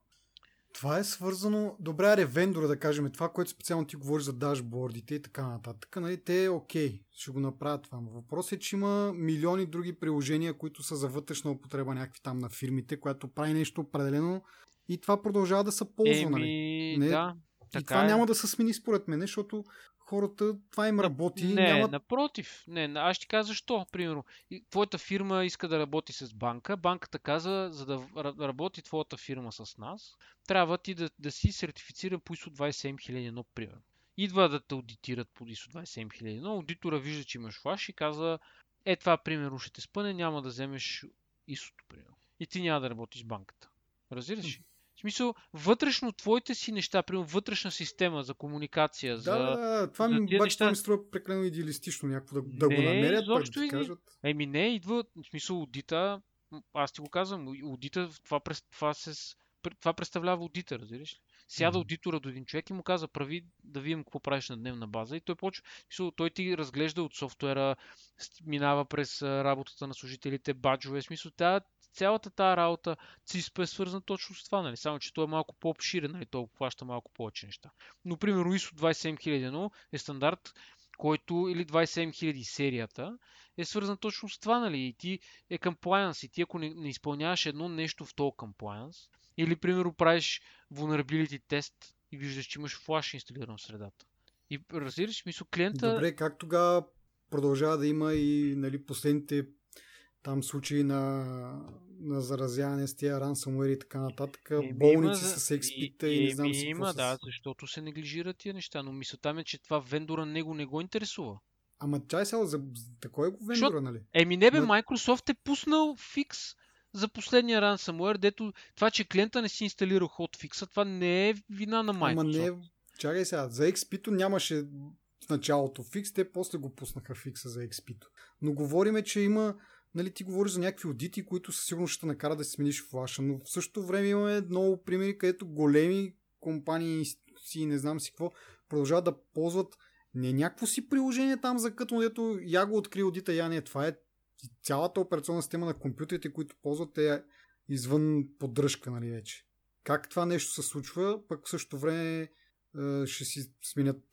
Speaker 1: Това е свързано... Добре, аре, вендора, да кажем, това, което специално ти говориш за дашбордите и така нататък, нали, те е окей, ще го направят това. Въпросът е, че има милиони други приложения, които са за вътрешна употреба някакви там на фирмите, която прави нещо определено и това продължава да се ползва,
Speaker 2: Еми,
Speaker 1: нали?
Speaker 2: Не, да.
Speaker 1: Така и това е. няма да се смени според мен, защото хората, това им работи.
Speaker 2: Не,
Speaker 1: няма...
Speaker 2: напротив. Не, аз ще кажа защо. Примерно, твоята фирма иска да работи с банка. Банката каза, за да работи твоята фирма с нас, трябва ти да, да си сертифициран по ISO 27001, примерно. Идва да те аудитират по ISO 27001, аудитора вижда, че имаш флаш и казва, е това примерно ще те спъне, няма да вземеш ISO-то, примерно. И ти няма да работиш с банката. Разбираш ли? В смисъл, вътрешно твоите си неща, примерно вътрешна система за комуникация.
Speaker 1: Да,
Speaker 2: за,
Speaker 1: да, това ми, обаче неща... ми струва прекалено идеалистично някакво да, да го намерят, пък да кажат.
Speaker 2: Еми не, идва, в смисъл, аудита, аз ти го казвам, аудита, това, това, се, това представлява аудита, разбираш ли? Сяда mm-hmm. аудитора до един човек и му каза, прави да видим какво правиш на дневна база. И той почва, той ти разглежда от софтуера, минава през работата на служителите, баджове, смисъл, тя, цялата тази работа CISP е свързана точно с това, нали? само че той е малко по-обширен, нали? той плаща малко повече неща. Но, примерно, ISO 27001 е стандарт, който, или 27000 серията, е свързан точно с това, нали? И ти е compliance, и ти ако не, не изпълняваш едно нещо в този compliance, или, примерно, правиш vulnerability тест и виждаш, че имаш флаш инсталиран в средата. И разбираш, мисля, клиента...
Speaker 1: Добре, как тогава продължава да има и нали, последните там случаи на, на заразяване с тия ransomware и така нататък, е, болници има, с XP-та и, и, не знам си
Speaker 2: Има, да, защото се неглижират тия неща, но мисълта ми е, че това вендора него не го интересува.
Speaker 1: Ама чай сега, за, за кой е го вендора, Шо, нали?
Speaker 2: Еми не бе, на... Microsoft е пуснал фикс за последния ransomware, дето това, че клиента не си инсталира хотфикса, това не е вина на Microsoft. Ама не,
Speaker 1: чакай сега, за XP-то нямаше в началото фикс, те после го пуснаха фикса за XP-то. Но говориме, че има нали, ти говориш за някакви аудити, които със сигурност ще накарат да си смениш флаша, но в същото време имаме много примери, където големи компании, институции, не знам си какво, продължават да ползват не някакво си приложение там за като, дето я го откри аудита, я не. Това е цялата операционна система на компютрите, които ползват е извън поддръжка, нали вече. Как това нещо се случва, пък в същото време е, ще си сменят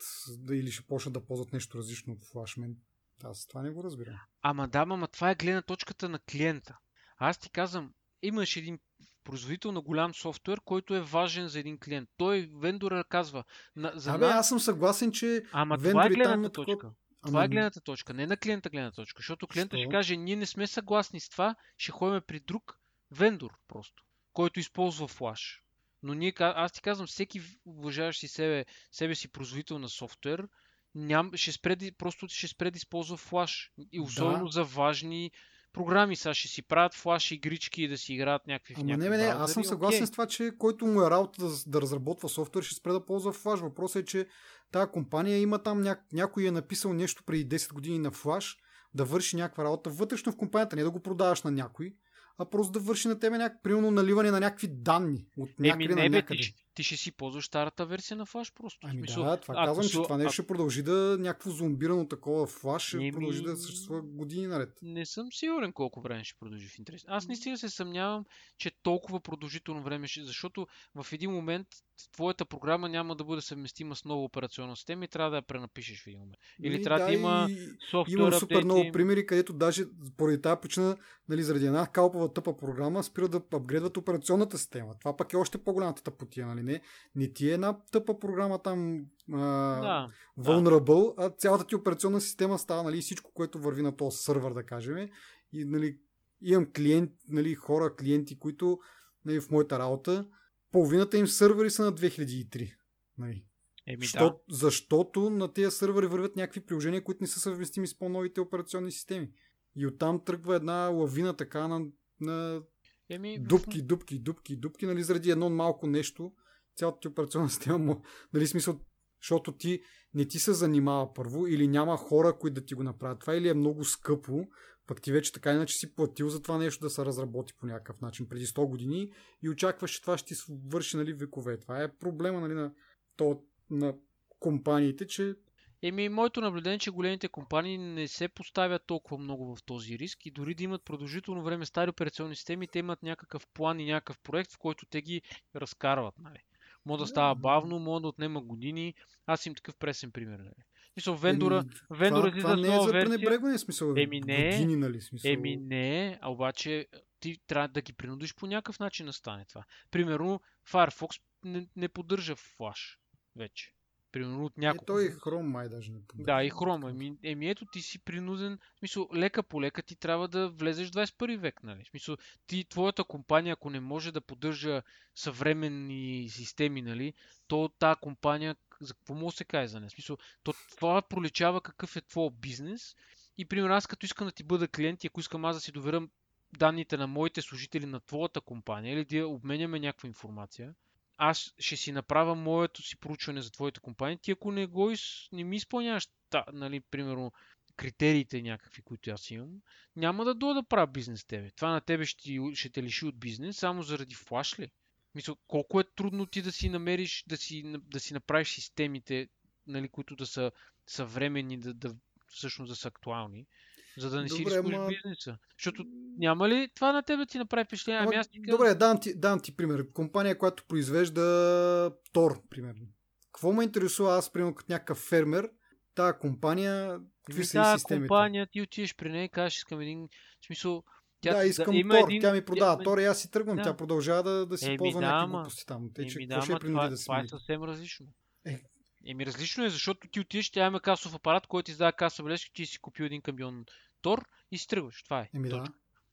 Speaker 1: или ще почнат да ползват нещо различно от флашмен. Аз това не го разбирам.
Speaker 2: Ама да, ама това е гледна точката на клиента. Аз ти казвам, имаш един производител на голям софтуер, който е важен за един клиент. Той вендора казва. На, за
Speaker 1: Абе, аз съм съгласен, че
Speaker 2: Ама това е гледната точка. Такова... Това е гледната точка, не на клиента гледна точка. Защото клиента Що? ще каже, ние не сме съгласни с това, ще ходим при друг вендор просто, който използва флаш. Но ние, аз ти казвам, всеки уважаващ си себе, себе си производител на софтуер, ням, ще спре, просто ще спре да използва флаш. И особено да. за важни програми. Сега ще си правят флаш игрички и да си играят някакви
Speaker 1: Ама някакви не, не, не, аз съм съгласен okay. с това, че който му е работа да, да разработва софтуер, ще спре да ползва флаш. Въпросът е, че тази компания има там ня... някой е написал нещо преди 10 години на флаш, да върши някаква работа вътрешно в компанията, не да го продаваш на някой, а просто да върши на тебе някакво, примерно, наливане на някакви данни от някъде
Speaker 2: Еми, не,
Speaker 1: на някъде.
Speaker 2: Ти, ти ще си ползваш старата версия на Flash просто.
Speaker 1: Ами смисъл, да, това казвам, че това нещо ще продължи да някакво зомбирано такова Flash, ще Еми... продължи да съществува години наред.
Speaker 2: Не съм сигурен колко време ще продължи в интерес. Аз наистина се съмнявам, че толкова продължително време ще, защото в един момент твоята програма няма да бъде съвместима с нова операционна система и трябва да я пренапишеш в един момент. Или и, трябва да, да има софтуер
Speaker 1: Имам супер много примери, където даже поради тази причина, нали, заради една калпава тъпа програма, спират да апгрейдват операционната система. Това пък е още по-голямата тъпотия, нали? Не, не ти е една тъпа програма там а, да, vulnerable, да. а цялата ти операционна система става, нали, всичко, което върви на този сървър, да кажем. И, нали, имам клиент, нали, хора, клиенти, които нали, в моята работа половината им сървъри са на 2003. Нали.
Speaker 2: Еми, Що, да.
Speaker 1: Защото на тези сървъри вървят някакви приложения, които не са съвместими с по-новите операционни системи. И оттам тръгва една лавина така на, на Еми, дупки, дупки, дупки, дупки, нали, заради едно малко нещо, цялата ти операционна система, нали, смисъл, защото ти не ти се занимава първо или няма хора, които да ти го направят това или е много скъпо, пък ти вече така иначе си платил за това нещо да се разработи по някакъв начин преди 100 години и очакваш, че това ще ти върши нали, векове. Това е проблема нали, на, то, на компаниите, че
Speaker 2: Еми, моето наблюдение е, че големите компании не се поставят толкова много в този риск и дори да имат продължително време стари операционни системи, те имат някакъв план и някакъв проект, в който те ги разкарват. Нали. Може да става бавно, може да отнема години. Аз им такъв пресен пример. Нали. Смисъл, вендора, еми, вендора
Speaker 1: това, това не е за пренебрегване, смисъл.
Speaker 2: Еми не,
Speaker 1: години, нали, смисъл.
Speaker 2: Еми не, а обаче ти трябва да ги принудиш по някакъв начин да стане това. Примерно, Firefox не, не поддържа Flash. вече. Примерно от няколко.
Speaker 1: Е, той и Хром май даже не
Speaker 2: поддържа. Да, и Хром. Еми, еми, ето ти си принуден. В смисъл, лека по лека ти трябва да влезеш в 21 век, нали? В смисъл, ти, твоята компания, ако не може да поддържа съвременни системи, нали, то тази компания, за какво може да се каже за нея? Смисъл, то, това проличава какъв е твой бизнес. И примерно аз като искам да ти бъда клиент и ако искам аз да си доверям данните на моите служители на твоята компания или да обменяме някаква информация, аз ще си направя моето си проучване за твоите компании. Ти ако не, го из... не ми изпълняваш, та, нали, примерно, критериите някакви, които аз имам, няма да дойда да правя бизнес с тебе. Това на тебе ще, ще те лиши от бизнес, само заради флаш ли? Мисля, колко е трудно ти да си намериш, да си, да си направиш системите, нали, които да са съвременни, да, да всъщност да са актуални за да не си рискуваш ма... бизнеса. Защото няма ли това на тебе ти направи впечатление? Ами аз ти
Speaker 1: Добре, давам ти, давам ти пример. Компания, която произвежда Тор, примерно. Какво ме интересува аз, примерно, като някакъв фермер, тази компания, какви са и системите?
Speaker 2: компания, ти отидеш при нея и кажеш, искам един... В смисъл,
Speaker 1: тя, да, искам да, Тор, един... тя ми продава тя, Тор и аз си тръгвам, да. тя продължава да, да си Еми, ползва да, някакви глупости там. Те, че, да, ще е това, да
Speaker 2: това е съвсем различно. Е, Еми различно е, защото ти отидеш, тя има касов апарат, който издава каса бележка, ти си купил един камион Тор и си тръгваш. Това е.
Speaker 1: Еми да.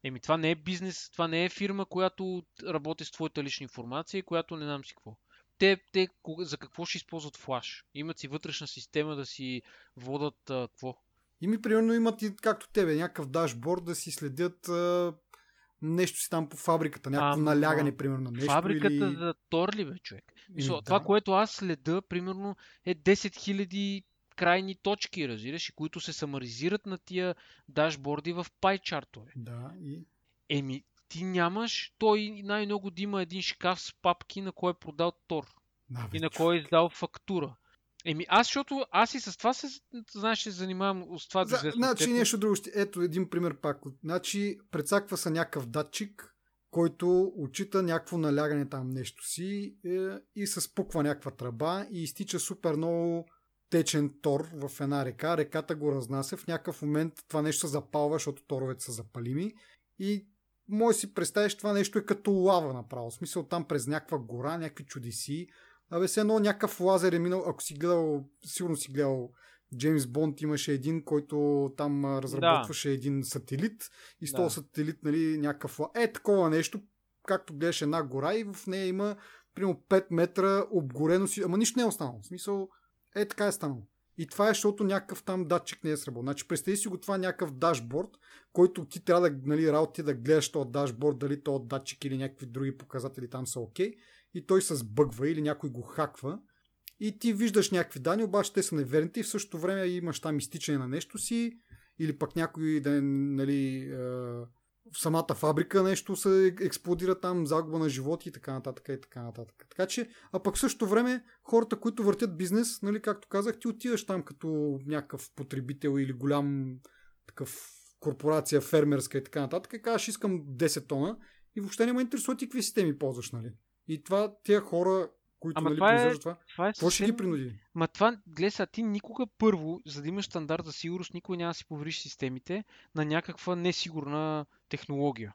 Speaker 2: Еми това не е бизнес, това не е фирма, която работи с твоята лична информация и която не знам си какво. Те, те за какво ще използват флаш? Имат си вътрешна система да си водат а, какво?
Speaker 1: Ими примерно имат и както тебе, някакъв дашборд да си следят а, нещо си там по фабриката, някакво а, налягане, примерно, на нещо.
Speaker 2: Фабриката
Speaker 1: или...
Speaker 2: за тор ли бе, човек? Мисъл, да. Това, което аз следа, примерно, е 10 000 крайни точки, разбираш, които се самаризират на тия дашборди в пайчартове.
Speaker 1: Да, и...
Speaker 2: Еми, ти нямаш, той най-много да има един шкаф с папки, на кой е продал Тор. Да, и на кой е издал фактура. Еми, аз, защото аз и с това се, знаеш, се занимавам с това.
Speaker 1: За, значи нещо друго. Ето един пример пак. Значи, предсаква се някакъв датчик, който отчита някакво налягане там нещо си е, и се спуква някаква тръба и изтича супер много течен тор в една река. Реката го разнася. В някакъв момент това нещо запалва, защото торовете са запалими. И може си представиш, това нещо е като лава направо. В смисъл там през някаква гора, някакви чудеси. Абе, се едно някакъв лазер е минал, ако си гледал, сигурно си гледал Джеймс Бонд имаше един, който там разработваше да. един сателит и с да. този сателит, нали, някакъв... Е, такова нещо, както гледаш една гора и в нея има примерно 5 метра обгорено си, ама нищо не е останало. В смисъл, е, така е станало. И това е, защото някакъв там датчик не е сработил. Значи, представи си го това някакъв дашборд, който ти трябва да, нали, работи да гледаш този дашборд, дали този датчик или някакви други показатели там са окей. Okay, и той се сбъгва или някой го хаква. И ти виждаш някакви данни, обаче те са неверните и в същото време имаш там изтичане на нещо си или пък някой да е, нали, е, в самата фабрика нещо се експлодира там, загуба на животи и така нататък и така нататък. Така че, а пък в същото време хората, които въртят бизнес, нали, както казах, ти отиваш там като някакъв потребител или голям такъв корпорация фермерска и така нататък и казваш искам 10 тона и въобще няма интересува ти какви системи ползваш, нали? И това, тия хора, които Ама нали, това, е, това, това е какво ще ги принуди?
Speaker 2: Ма това, гледай сега, ти никога първо, за да имаш стандарт за сигурност, никой няма да си повериш системите на някаква несигурна технология.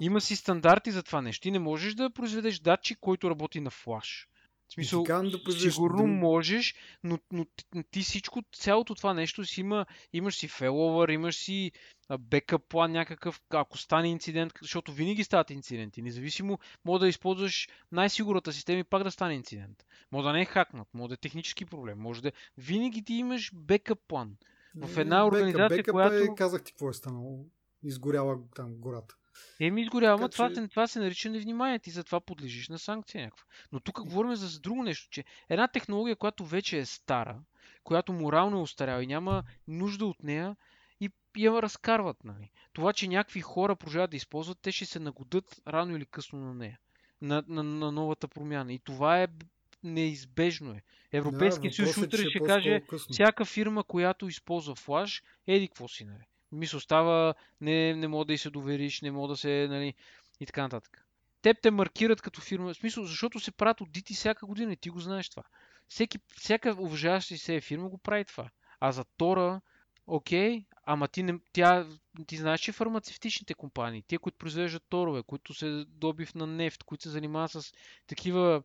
Speaker 2: Има си стандарти за това нещо. Ти не можеш да произведеш датчик, който работи на флаш. В смисъл, да произведеш... сигурно можеш, но, но, ти всичко, цялото това нещо си има, имаш си фейловър, имаш си бекъп план някакъв, ако стане инцидент, защото винаги стават инциденти. Независимо, може да използваш най-сигурната система и пак да стане инцидент. Може да не е хакнат, може да е технически проблем, може да... Винаги ти имаш бекъп план. В една организация, бекъп, която... Е,
Speaker 1: казах ти какво е станало. Изгоряла там гората.
Speaker 2: Еми изгорява, така, това, че... това се нарича невнимание, ти затова подлежиш на санкция някаква. Но тук говорим за друго нещо, че една технология, която вече е стара, която морално е устаряла и няма нужда от нея, и я разкарват. Нали. Това, че някакви хора продължават да използват, те ще се нагодат рано или късно на нея. На, на, на новата промяна. И това е неизбежно е. Европейския да, съюз утре ще, каже, всяка фирма, която използва флаш, еди какво си, нали. Мисъл става, не, не мога да и се довериш, не мога да се, нали, и така нататък. Теб те маркират като фирма, в смисъл, защото се правят аудити всяка година и ти го знаеш това. Всеки, всяка уважаваща се фирма го прави това. А за Тора, окей, ама ти, не, тя, ти знаеш, че фармацевтичните компании, те, които произвеждат торове, които се добив на нефт, които се занимават с такива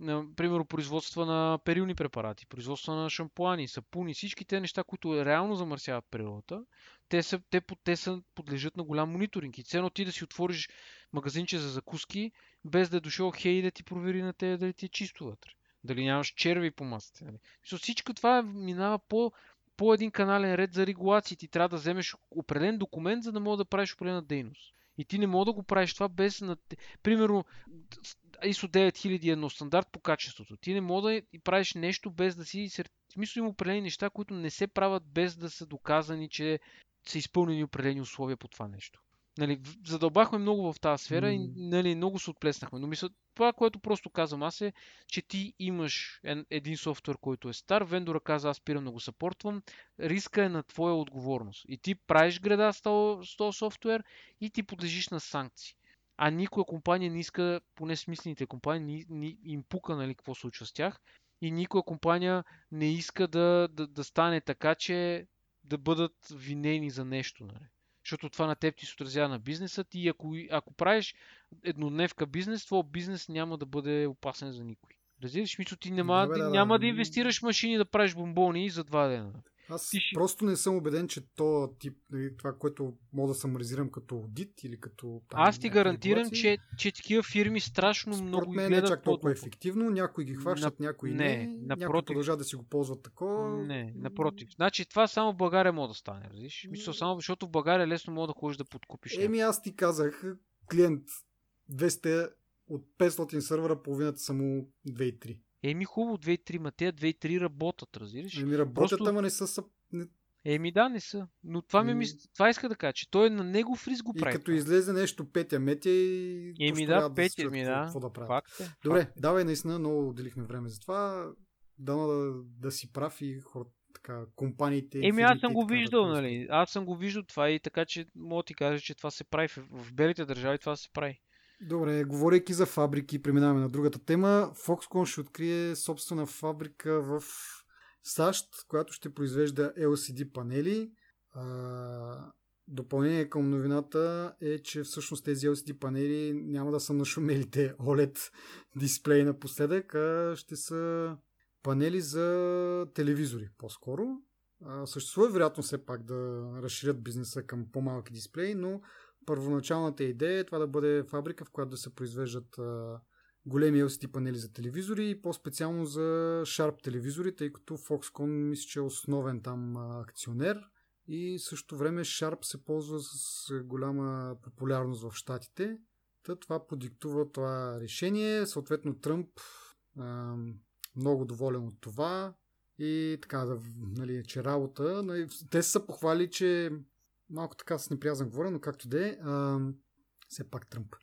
Speaker 2: Например, производства на перилни препарати, производства на шампуани, сапуни, всички те неща, които реално замърсяват природата, те, са, те, те са, подлежат на голям мониторинг. И ценно ти да си отвориш магазинче за закуски, без да е дошъл хей да ти провери на те дали ти е чисто вътре. Дали нямаш черви по масата. Нали? Всичко това минава по, по един канален ред за регулации. Ти трябва да вземеш определен документ, за да мога да правиш определена дейност. И ти не мога да го правиш това без... На... Примерно, ISO 9000 е едно стандарт по качеството. Ти не мога да правиш нещо без да си... В смисъл има определени неща, които не се правят без да са доказани, че са изпълнени определени условия по това нещо. Нали, задълбахме много в тази сфера mm. и нали, много се отплеснахме. Но мисля, това, което просто казвам аз е, че ти имаш един софтуер, който е стар, вендора каза, аз спирам да го съпортвам, риска е на твоя отговорност. И ти правиш града с този софтуер и ти подлежиш на санкции. А никоя компания не иска, поне смислените компании, ни, ни, им пука нали, какво случва с тях. И никоя компания не иска да, да, да стане така, че да бъдат винени за нещо. Нали. Защото това на теб ти се отразява на бизнеса и ако, ако правиш еднодневка бизнес, твой бизнес няма да бъде опасен за никой. Разбираш, мисля, ти няма, да, да, няма да инвестираш машини да правиш бомбони за два дена.
Speaker 1: Аз ти просто не съм убеден, че то тип, нали, това, което мога да саморизирам като аудит или като...
Speaker 2: Там, Аз ти гарантирам, че, че такива фирми страшно Според много
Speaker 1: мен не е чак толкова ефективно. Някои ги хващат, на... някои не. не напротив. Някои продължават да си го ползват такова.
Speaker 2: Не, напротив. Значи това само в България може да стане. Разбираш? Мисля, само защото в България лесно може да ходиш да подкупиш.
Speaker 1: Еми аз ти казах, клиент 200 от 500 сървъра, половината само 2-3.
Speaker 2: Еми хубаво, 2-3, ма те 2-3 работят, разбираш?
Speaker 1: Еми работят, Просто... ама не са... Не...
Speaker 2: Еми да, не са. Но това, ми, мис... това иска да кажа, че той е на негов риск го прави.
Speaker 1: И като излезе нещо петя метя и...
Speaker 2: Еми да, петя ми да.
Speaker 1: Какво да правят. Факт е, Добре, факт. Е. давай наистина, много отделихме време за това. Дано да, да си прав и хората така, компаниите.
Speaker 2: Еми, аз съм го виждал, да нали? Аз съм го виждал това и така, че мога ти кажа, че това се прави в, в белите държави, това се прави.
Speaker 1: Добре, говорейки за фабрики, преминаваме на другата тема. Foxconn ще открие собствена фабрика в САЩ, която ще произвежда LCD панели. А, допълнение към новината е, че всъщност тези LCD панели няма да са на шумелите OLED дисплеи напоследък, а ще са панели за телевизори по-скоро. А, съществува вероятно все пак да разширят бизнеса към по-малки дисплеи, но първоначалната идея е това да бъде фабрика, в която да се произвеждат а, големи LCD панели за телевизори и по-специално за Sharp телевизори, тъй като Foxconn мисля, че е основен там акционер и също време Sharp се ползва с голяма популярност в Штатите. Та това подиктува това решение. Съответно Тръмп много доволен от това и така, да, нали, че работа. Нали, те са похвали, че малко така с неприязан говоря, но както да е, все пак Тръмп.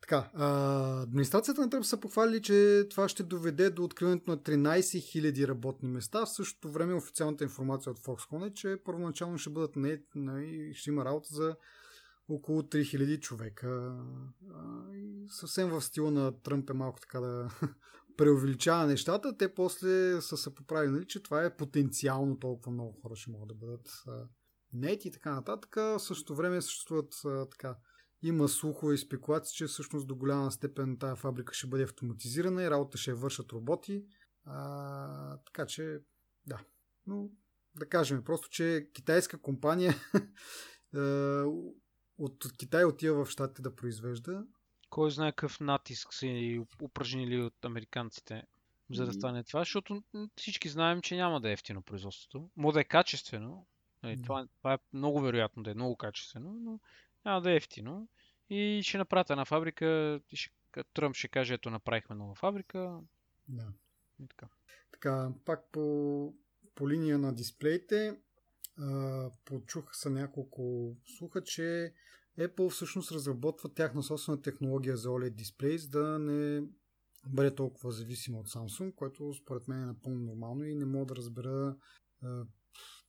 Speaker 1: Така, а, администрацията на Тръмп са похвалили, че това ще доведе до откриването на 13 000 работни места. В същото време официалната информация от Foxconn е, че първоначално ще бъдат не, не ще има работа за около 3000 човека. А, и съвсем в стила на Тръмп е малко така да [laughs] преувеличава нещата. Те после са се поправили, нали, че това е потенциално толкова много хора ще могат да бъдат нет и така нататък. В същото време съществуват а, така. Има слухове и спекулации, че всъщност до голяма степен тази фабрика ще бъде автоматизирана и работа ще вършат роботи. А, така че, да. Но да кажем просто, че китайска компания [laughs] от Китай отива в щатите да произвежда.
Speaker 2: Кой знае какъв натиск са упражнили от американците за да стане това, защото всички знаем, че няма да е ефтино производството. Може да е качествено, Нали, да. това, това е много вероятно да е много качествено, но няма да е ефтино. И ще направят една фабрика, и ще, Тръмп ще каже, ето направихме нова фабрика.
Speaker 1: Да. И така. Така, пак по, по линия на дисплеите, а, почуха са няколко слуха, че Apple всъщност разработва тяхна собствена технология за OLED дисплей, за да не бъде толкова зависима от Samsung, което според мен е напълно нормално и не мога да разбера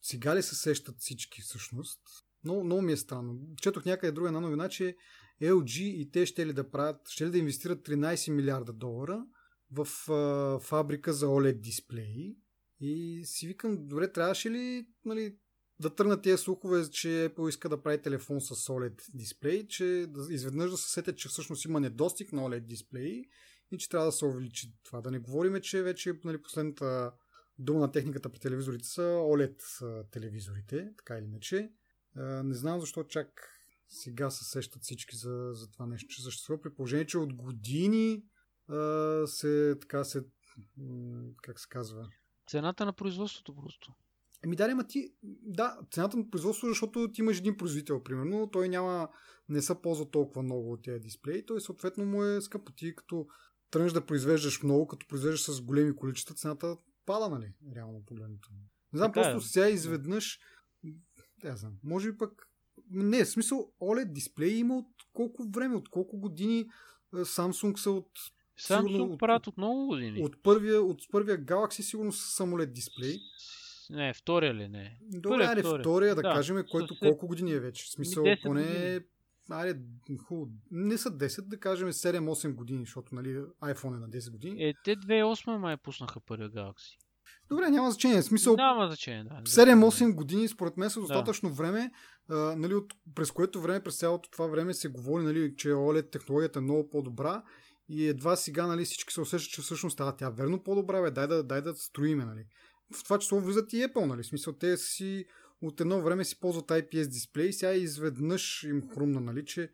Speaker 1: сега ли се сещат всички всъщност? Много, много ми е странно. Четох някъде друга една новина, че LG и те ще ли да правят, ще ли да инвестират 13 милиарда долара в а, фабрика за OLED дисплеи. И си викам, добре, трябваше ли нали, да тръгнат тия слухове, че Apple иска да прави телефон с OLED дисплей, че да, изведнъж да се сетят, че всъщност има недостиг на OLED дисплеи и че трябва да се увеличи това. Да не говорим, че вече нали, последната дума на техниката при телевизорите са OLED телевизорите, така или иначе. Не знам защо чак сега се сещат всички за, за това нещо, че съществува, при положение, че от години а, се, така се, как се казва?
Speaker 2: Цената на производството просто.
Speaker 1: Еми да, ма ти, да, цената на производство, защото ти имаш един производител, примерно, той няма, не се ползва толкова много от тези дисплеи, той съответно му е скъпо. Ти като тръгнеш да произвеждаш много, като произвеждаш с големи количества, цената пада, нали, реално погледнато. Не знам, така просто е. сега изведнъж, не знам, може би пък, не, в смисъл, OLED дисплей има от колко време, от колко години Samsung са от
Speaker 2: Samsung правят от много години.
Speaker 1: От първия, от първия Galaxy сигурно с самолет дисплей.
Speaker 2: Не, втория ли не?
Speaker 1: Добре, аре, втория, втория да, да кажем, който след... колко години е вече. В смисъл, поне... Аре, хубаво. Не са 10, да кажем 7-8 години, защото нали, iPhone е на 10 години.
Speaker 2: Е, те 2008 май пуснаха първия Galaxy.
Speaker 1: Добре, няма значение. Смисъл,
Speaker 2: няма значение, да.
Speaker 1: 7-8 години, според мен, са достатъчно да. време, а, нали, от, през което време, през цялото това време се говори, нали, че OLED технологията е много по-добра и едва сега нали, всички се усещат, че всъщност става тя верно по-добра, бе, дай да, дай да строиме. Нали в това число влизат и Apple, нали? Смисъл, те си от едно време си ползват IPS дисплей, сега изведнъж им хрумна, нали, че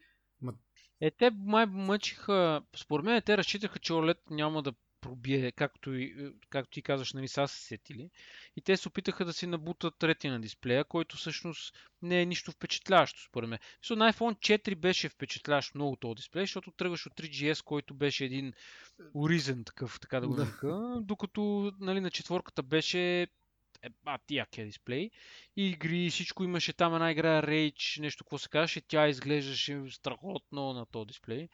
Speaker 2: е, те май мъчиха, според мен те разчитаха, че OLED няма да пробие, както, и, както ти казваш, нали, са се сетили. И те се опитаха да си набутат трети на дисплея, който всъщност не е нищо впечатляващо, според мен. Защото на iPhone 4 беше впечатляващ много този дисплей, защото тръгваш от 3GS, който беше един уризен такъв, така да го нарека, докато нали, на четворката беше е, а, якия дисплей. И игри, всичко имаше там една игра Rage, нещо какво се казваше, тя изглеждаше страхотно на този дисплей.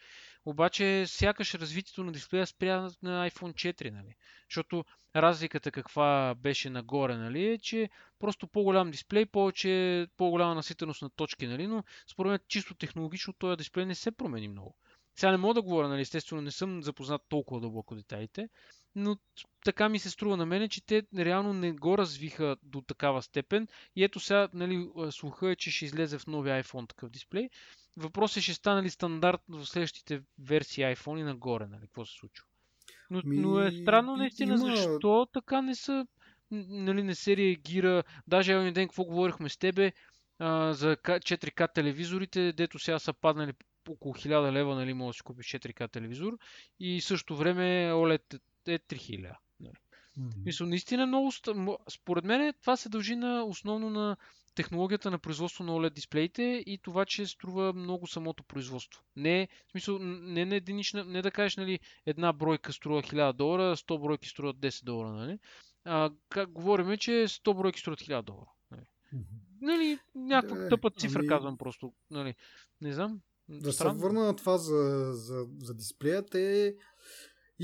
Speaker 2: Обаче сякаш развитието на дисплея спря на iPhone 4, нали? Защото разликата каква беше нагоре, нали, е, че просто по-голям дисплей, повече, по-голяма наситеност на точки, нали, но според мен чисто технологично този дисплей не се промени много. Сега не мога да говоря, нали, естествено не съм запознат толкова дълбоко детайлите, но така ми се струва на мене, че те реално не го развиха до такава степен. И ето сега, нали, слуха е, че ще излезе в новия iPhone такъв дисплей. Въпросът е, ще стане ли стандарт в следващите версии iPhone и нагоре, нали, какво се случва. Но, Ми... но е странно наистина, има... защо така не са, нали, не се реагира. Даже един ден, какво говорихме с тебе, а, за 4К телевизорите, дето сега са паднали около 1000 лева, нали, може да си купиш 4К телевизор и също време OLED е 3000. Нали. Mm-hmm. Мисля, наистина много... Според мен това се дължи на, основно на технологията на производство на OLED дисплеите и това, че струва много самото производство. Не, в смисъл, не, не, единична, не да кажеш, нали, една бройка струва 1000 долара, 100 бройки струват 10 долара, нали? А, как говорим, че 100 бройки струват 1000 долара. Нали, mm-hmm. нали някаква да, тъпа цифра ами... казвам просто. Нали, не знам.
Speaker 1: Да Странно. се върна на това за, за, за дисплея, те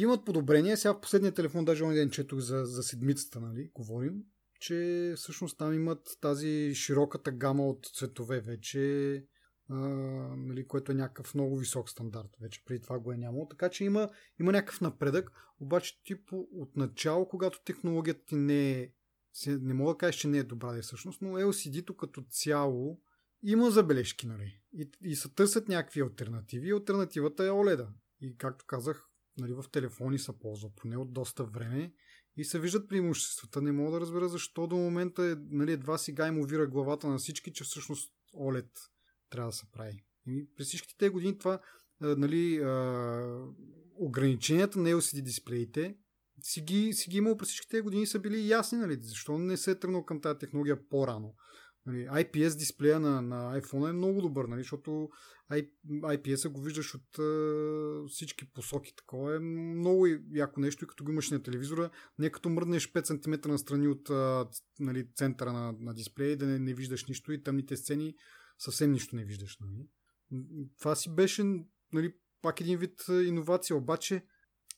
Speaker 1: имат подобрение. Сега в последния телефон, даже онен ден четох за, за седмицата, нали, говорим, че всъщност там имат тази широката гама от цветове вече, а, нали, което е някакъв много висок стандарт. Вече преди това го е нямало. Така че има, има някакъв напредък, обаче ти по, от начало, когато технологията ти не е не мога да кажа, че не е добра да е всъщност, но LCD-то като цяло има забележки, нали? И, и се търсят някакви альтернативи. Альтернативата е OLED. И както казах, нали, в телефони се ползва поне от доста време и се виждат преимуществата. Не мога да разбера защо до момента е, нали, едва сега им увира главата на всички, че всъщност OLED трябва да се прави. И през всичките тези години това нали, ограниченията на LCD дисплеите си ги, си ги имал през всичките години са били ясни, нали? Защо не се е тръгнал към тази технология по-рано? Нали, IPS дисплея на, на iPhone е много добър, нали, защото IPS го виждаш от а, всички посоки. Такова е много яко нещо и като го имаш на телевизора, не като мръднеш 5 см настрани от а, нали, центъра на, на дисплея да не, не виждаш нищо и тъмните сцени съвсем нищо не виждаш. Нали. Това си беше нали, пак един вид иновация, обаче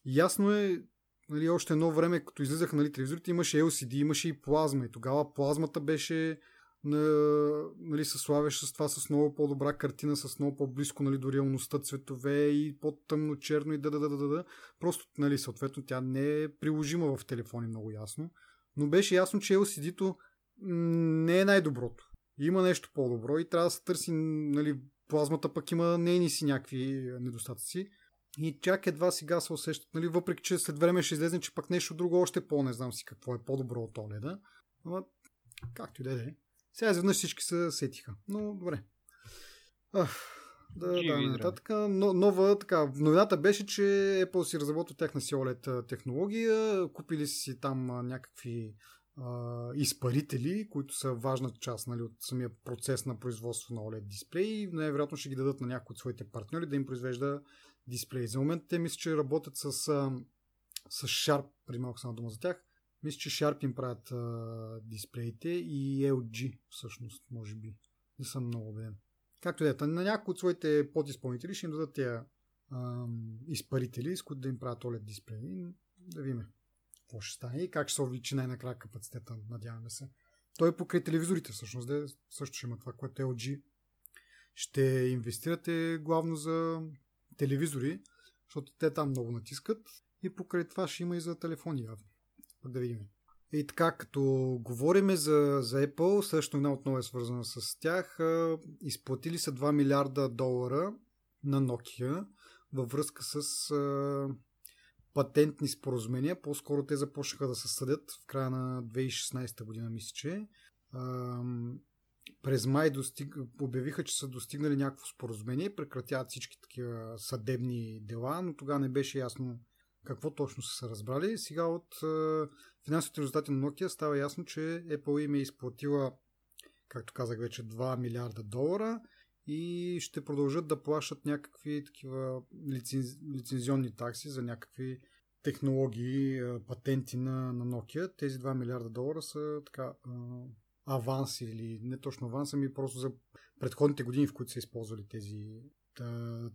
Speaker 1: ясно е, нали, още едно време, като излизаха нали, телевизорите, имаше LCD, имаше и плазма и тогава плазмата беше нали, се славяш с това с много по-добра картина, с много по-близко нали, до реалността цветове и по-тъмно черно и да, да, да, да, да. Просто, нали, съответно, тя не е приложима в телефони много ясно. Но беше ясно, че LCD-то не е най-доброто. Има нещо по-добро и трябва да се търси, нали, плазмата пък има нейни си някакви недостатъци. И чак едва сега се усещат, нали, въпреки че след време ще излезе, че пък нещо друго още по не знам си какво е по-добро от OLED. Ама, както и да е. Сега изведнъж всички се сетиха. Но добре. Ах, да, да, нататък. Но, нова, така, новината беше, че Apple си разработва тяхна си OLED технология, купили си там някакви а, изпарители, които са важна част нали, от самия процес на производство на OLED дисплей. Най-вероятно ще ги дадат на някои от своите партньори да им произвежда дисплей. За момент те мисля, че работят с, с Sharp, при малко само дума за тях. Мисля, че Sharp им правят а, дисплеите и LG всъщност, може би. Не съм много убеден. Както е, на някои от своите подизпълнители ще им дадат тези изпарители, с които да им правят OLED дисплеи. Да видим какво ще стане и как ще се увеличи най-накрая капацитета, надяваме се. Той е покрай телевизорите всъщност, де също ще има това, което LG ще инвестирате главно за телевизори, защото те там много натискат и покрай това ще има и за телефони явно. Пък да видим. И така, като говориме за, за Apple, също една отново е свързана с тях, изплатили са 2 милиарда долара на Nokia във връзка с патентни споразумения. По-скоро те започнаха да се съдят в края на 2016 година, мисля, че. През май достиг... обявиха, че са достигнали някакво споразумение прекратяват всички такива съдебни дела, но тогава не беше ясно какво точно са се разбрали. Сега от финансовите резултати на Nokia става ясно, че Apple им е изплатила, както казах вече, 2 милиарда долара и ще продължат да плащат някакви такива лиценз... лицензионни такси за някакви технологии, патенти на, на Nokia. Тези 2 милиарда долара са така аванс или не точно аванс, ами просто за предходните години, в които са използвали тези,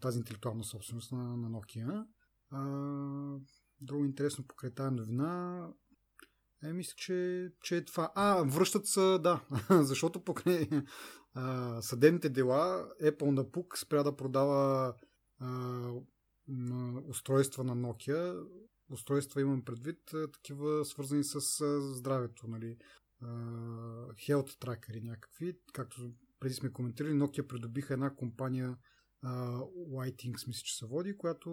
Speaker 1: тази интелектуална собственост на, на Nokia. А, друго интересно покрай тази новина е, мисля, че, че е това. А, връщат се, да, [laughs] защото покрай съдебните дела Apple на Пук спря да продава а, устройства на Nokia. Устройства имам предвид, такива свързани с здравето, нали. Health tracker някакви. Както преди сме коментирали, Nokia придобиха една компания Whitings, мисля, че се води, която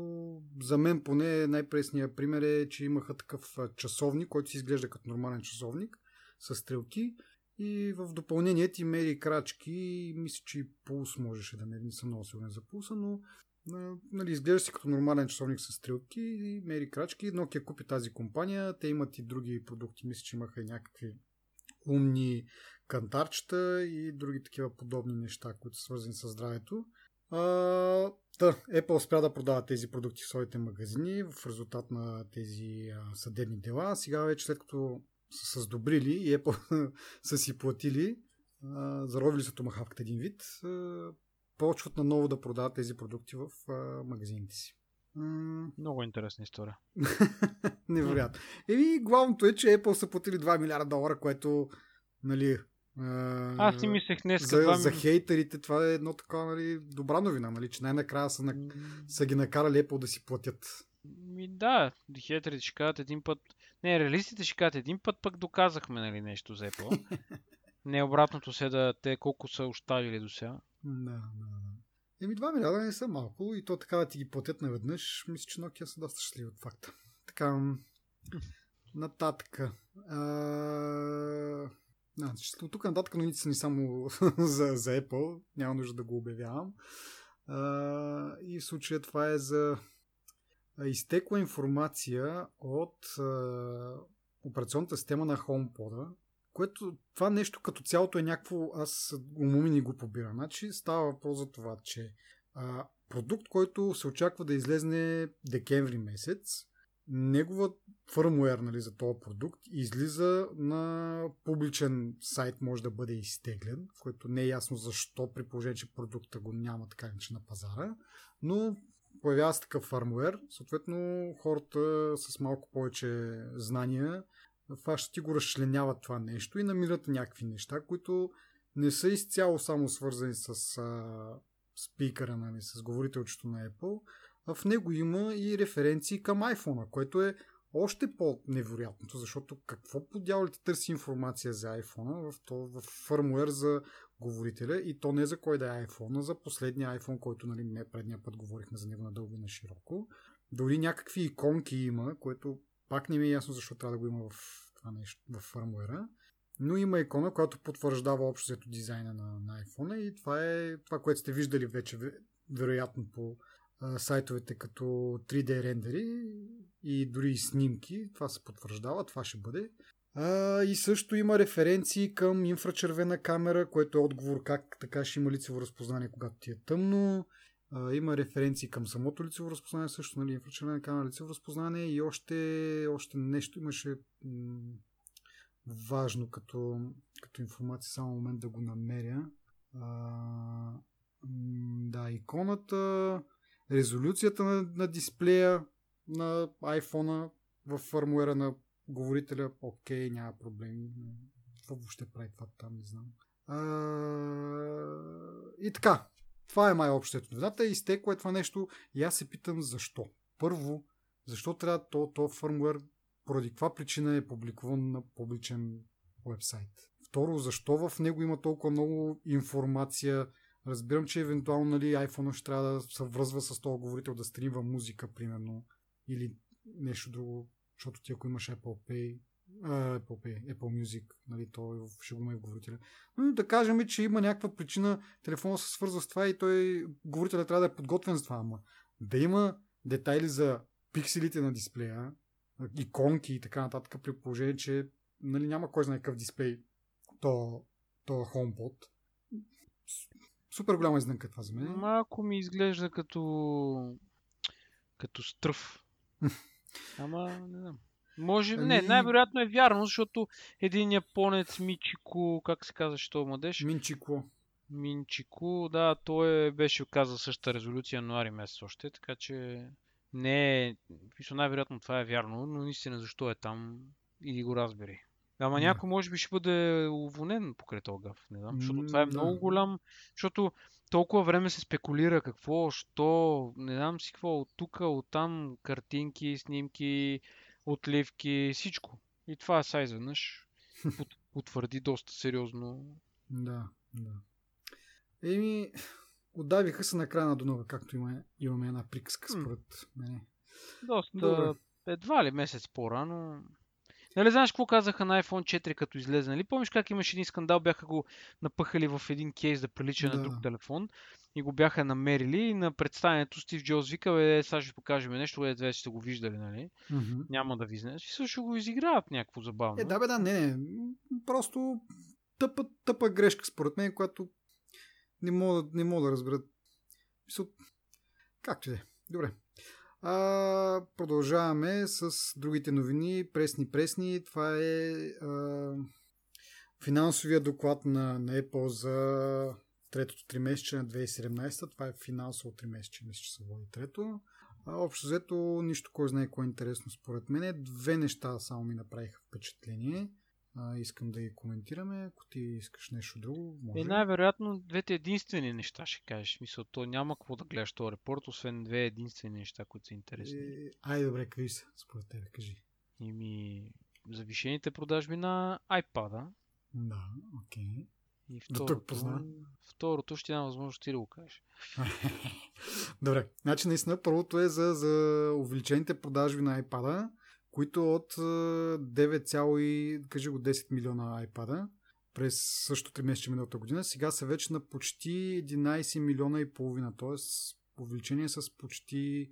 Speaker 1: за мен поне най-пресният пример е, че имаха такъв часовник, който си изглежда като нормален часовник с стрелки и в допълнение ти мери крачки, мисля, че и пулс можеше да мери, не съм много сигурен за пулса, но нали, изглежда си като нормален часовник с стрелки и мери крачки. Nokia купи тази компания, те имат и други продукти, мисля, че имаха и някакви умни кантарчета и други такива подобни неща, които са свързани с здравето. А, да, Apple спря да продава тези продукти в своите магазини в резултат на тези а, съдебни дела. Сега вече след като са се сдобрили и Apple [laughs] са си платили, а, заровили са томахавката един вид, а, почват наново да продават тези продукти в а, магазините си.
Speaker 2: Много интересна история. [laughs]
Speaker 1: Невероятно. И главното е, че Apple са платили 2 милиарда долара, което нали,
Speaker 2: аз си мислех днес.
Speaker 1: За, това... за хейтерите това е едно така, нали, добра новина, нали, че най-накрая са, на... са ги накарали Apple да си платят.
Speaker 2: Ми да, хейтерите ще кажат един път. Не, реалистите ще кажат един път, пък доказахме нали, нещо за Apple. [laughs] не обратното се да те колко са оставили до сега.
Speaker 1: Да, да, да. Еми 2 милиарда не са малко и то така да ти ги платят наведнъж, мисля, че Nokia са доста щастливи от факта. Така, нататък. А... Значи, от тук нататък новините са ни само [laughs] за, за Apple. Няма нужда да го обявявам. А, и в случая това е за изтекла информация от а, операционната система на HomePod, което това нещо като цялото е някакво, аз умуми не го побира. Значи става въпрос за това, че а, продукт, който се очаква да излезне декември месец, негова фърмуер нали, за този продукт излиза на публичен сайт, може да бъде изтеглен, в който не е ясно защо, при положение, че продукта го няма така иначе на пазара, но появява се такъв фърмуер, съответно хората с малко повече знания фащат и го разчленяват това нещо и намират някакви неща, които не са изцяло само свързани с а, спикъра, нали, с говорителчето на Apple, в него има и референции към iPhone, което е още по-невероятното, защото какво по дяволите търси информация за iPhone в, то, в фърмуер за говорителя и то не за кой да е iPhone, а за последния iPhone, който нали, не предния път говорихме за него надълго и на широко. Дори някакви иконки има, което пак не ми е ясно защо трябва да го има в това нещо, в фърмуера. Но има икона, която потвърждава общо дизайна на, на iPhone и това е това, което сте виждали вече вероятно по сайтовете като 3D рендери и дори и снимки. Това се потвърждава, това ще бъде. А, и също има референции към инфрачервена камера, което е отговор как така ще има лицево разпознание, когато ти е тъмно. А, има референции към самото лицево разпознание, също нали, инфрачервена камера, лицево разпознание и още, още нещо имаше м- важно като, като информация, само момент да го намеря. А, м- да, иконата, резолюцията на, на дисплея на iPhone в фърмуера на говорителя, окей, няма проблеми. Какво въобще прави това там, не знам. А, и така, това е май общото новината. Изтекло е това нещо и аз се питам защо. Първо, защо трябва то, то фърмуер, поради каква причина е публикуван на публичен вебсайт. Второ, защо в него има толкова много информация. Разбирам, че евентуално нали, iPhone ще трябва да се връзва с този говорител да стримва музика, примерно, или нещо друго, защото ти ако имаш Apple Pay, Apple Pay, Apple Music, нали, то ще го има и в говорителя. Но да кажем, че има някаква причина телефона се свързва с това и той, говорителя трябва да е подготвен с това, ама да има детайли за пикселите на дисплея, иконки и така нататък, при положение, че нали, няма кой знае какъв дисплей, то, то HomePod. Супер голяма изненка това за мен.
Speaker 2: Малко ми изглежда като като стръв. [laughs] Ама, не знам. Може, ами... не, най-вероятно е вярно, защото един японец Мичико, как се казва, що младеж?
Speaker 1: Минчико.
Speaker 2: Минчико, да, той беше казал същата резолюция януари месец още, така че не е, най-вероятно това е вярно, но наистина защо е там и го разбери. Ама да. някой може би ще бъде уволнен покрай този гав. Не знам, защото това е много голям. Защото толкова време се спекулира какво, що, не знам си какво, от тук, от там, картинки, снимки, отливки, всичко. И това са изведнъж [laughs] потвърди доста сериозно.
Speaker 1: Да, да. Еми, отдавиха се на края на Дунава, както има, имаме една приказка според мене.
Speaker 2: Доста, да, едва ли месец по-рано. Нали знаеш какво казаха на iPhone 4 като излезе? Нали помниш как имаше един скандал, бяха го напъхали в един кейс да прилича да. на друг телефон и го бяха намерили и на представянето Стив Джобс вика, бе, сега ще покажем нещо, е, две сте го виждали, нали? Mm-hmm. Няма да ви знаеш. И също го изиграват някакво забавно.
Speaker 1: Е, да, бе, да, не, не. Просто тъпа, тъпа грешка, според мен, която не мога, не мога да разбера. Както и да е. Добре. А, продължаваме с другите новини. Пресни-пресни. Това е а, финансовия доклад на, на Apple за третото тримесечие на 2017. Това е финансово тримесечие, мисля, че се води трето. А, общо взето, нищо кой знае кое е интересно според мен. Две неща само ми направиха впечатление а, искам да ги коментираме. Ако ти искаш нещо друго, може.
Speaker 2: Е, най-вероятно двете единствени неща ще кажеш. Мисля, то няма какво да гледаш този репорт, освен две единствени неща, които са интересни. Е,
Speaker 1: ай, добре, какви са, според тебе, кажи.
Speaker 2: Ими, завишените продажби на iPad.
Speaker 1: Да, окей. Okay.
Speaker 2: И второто, второто ще няма възможност ти да го кажеш. [laughs]
Speaker 1: Добре, значи наистина първото е за, за увеличените продажби на iPad които от 9, кажи го 10 милиона iPad през същото 3 месеца миналата година, сега са вече на почти 11 милиона и половина, т.е. увеличение с почти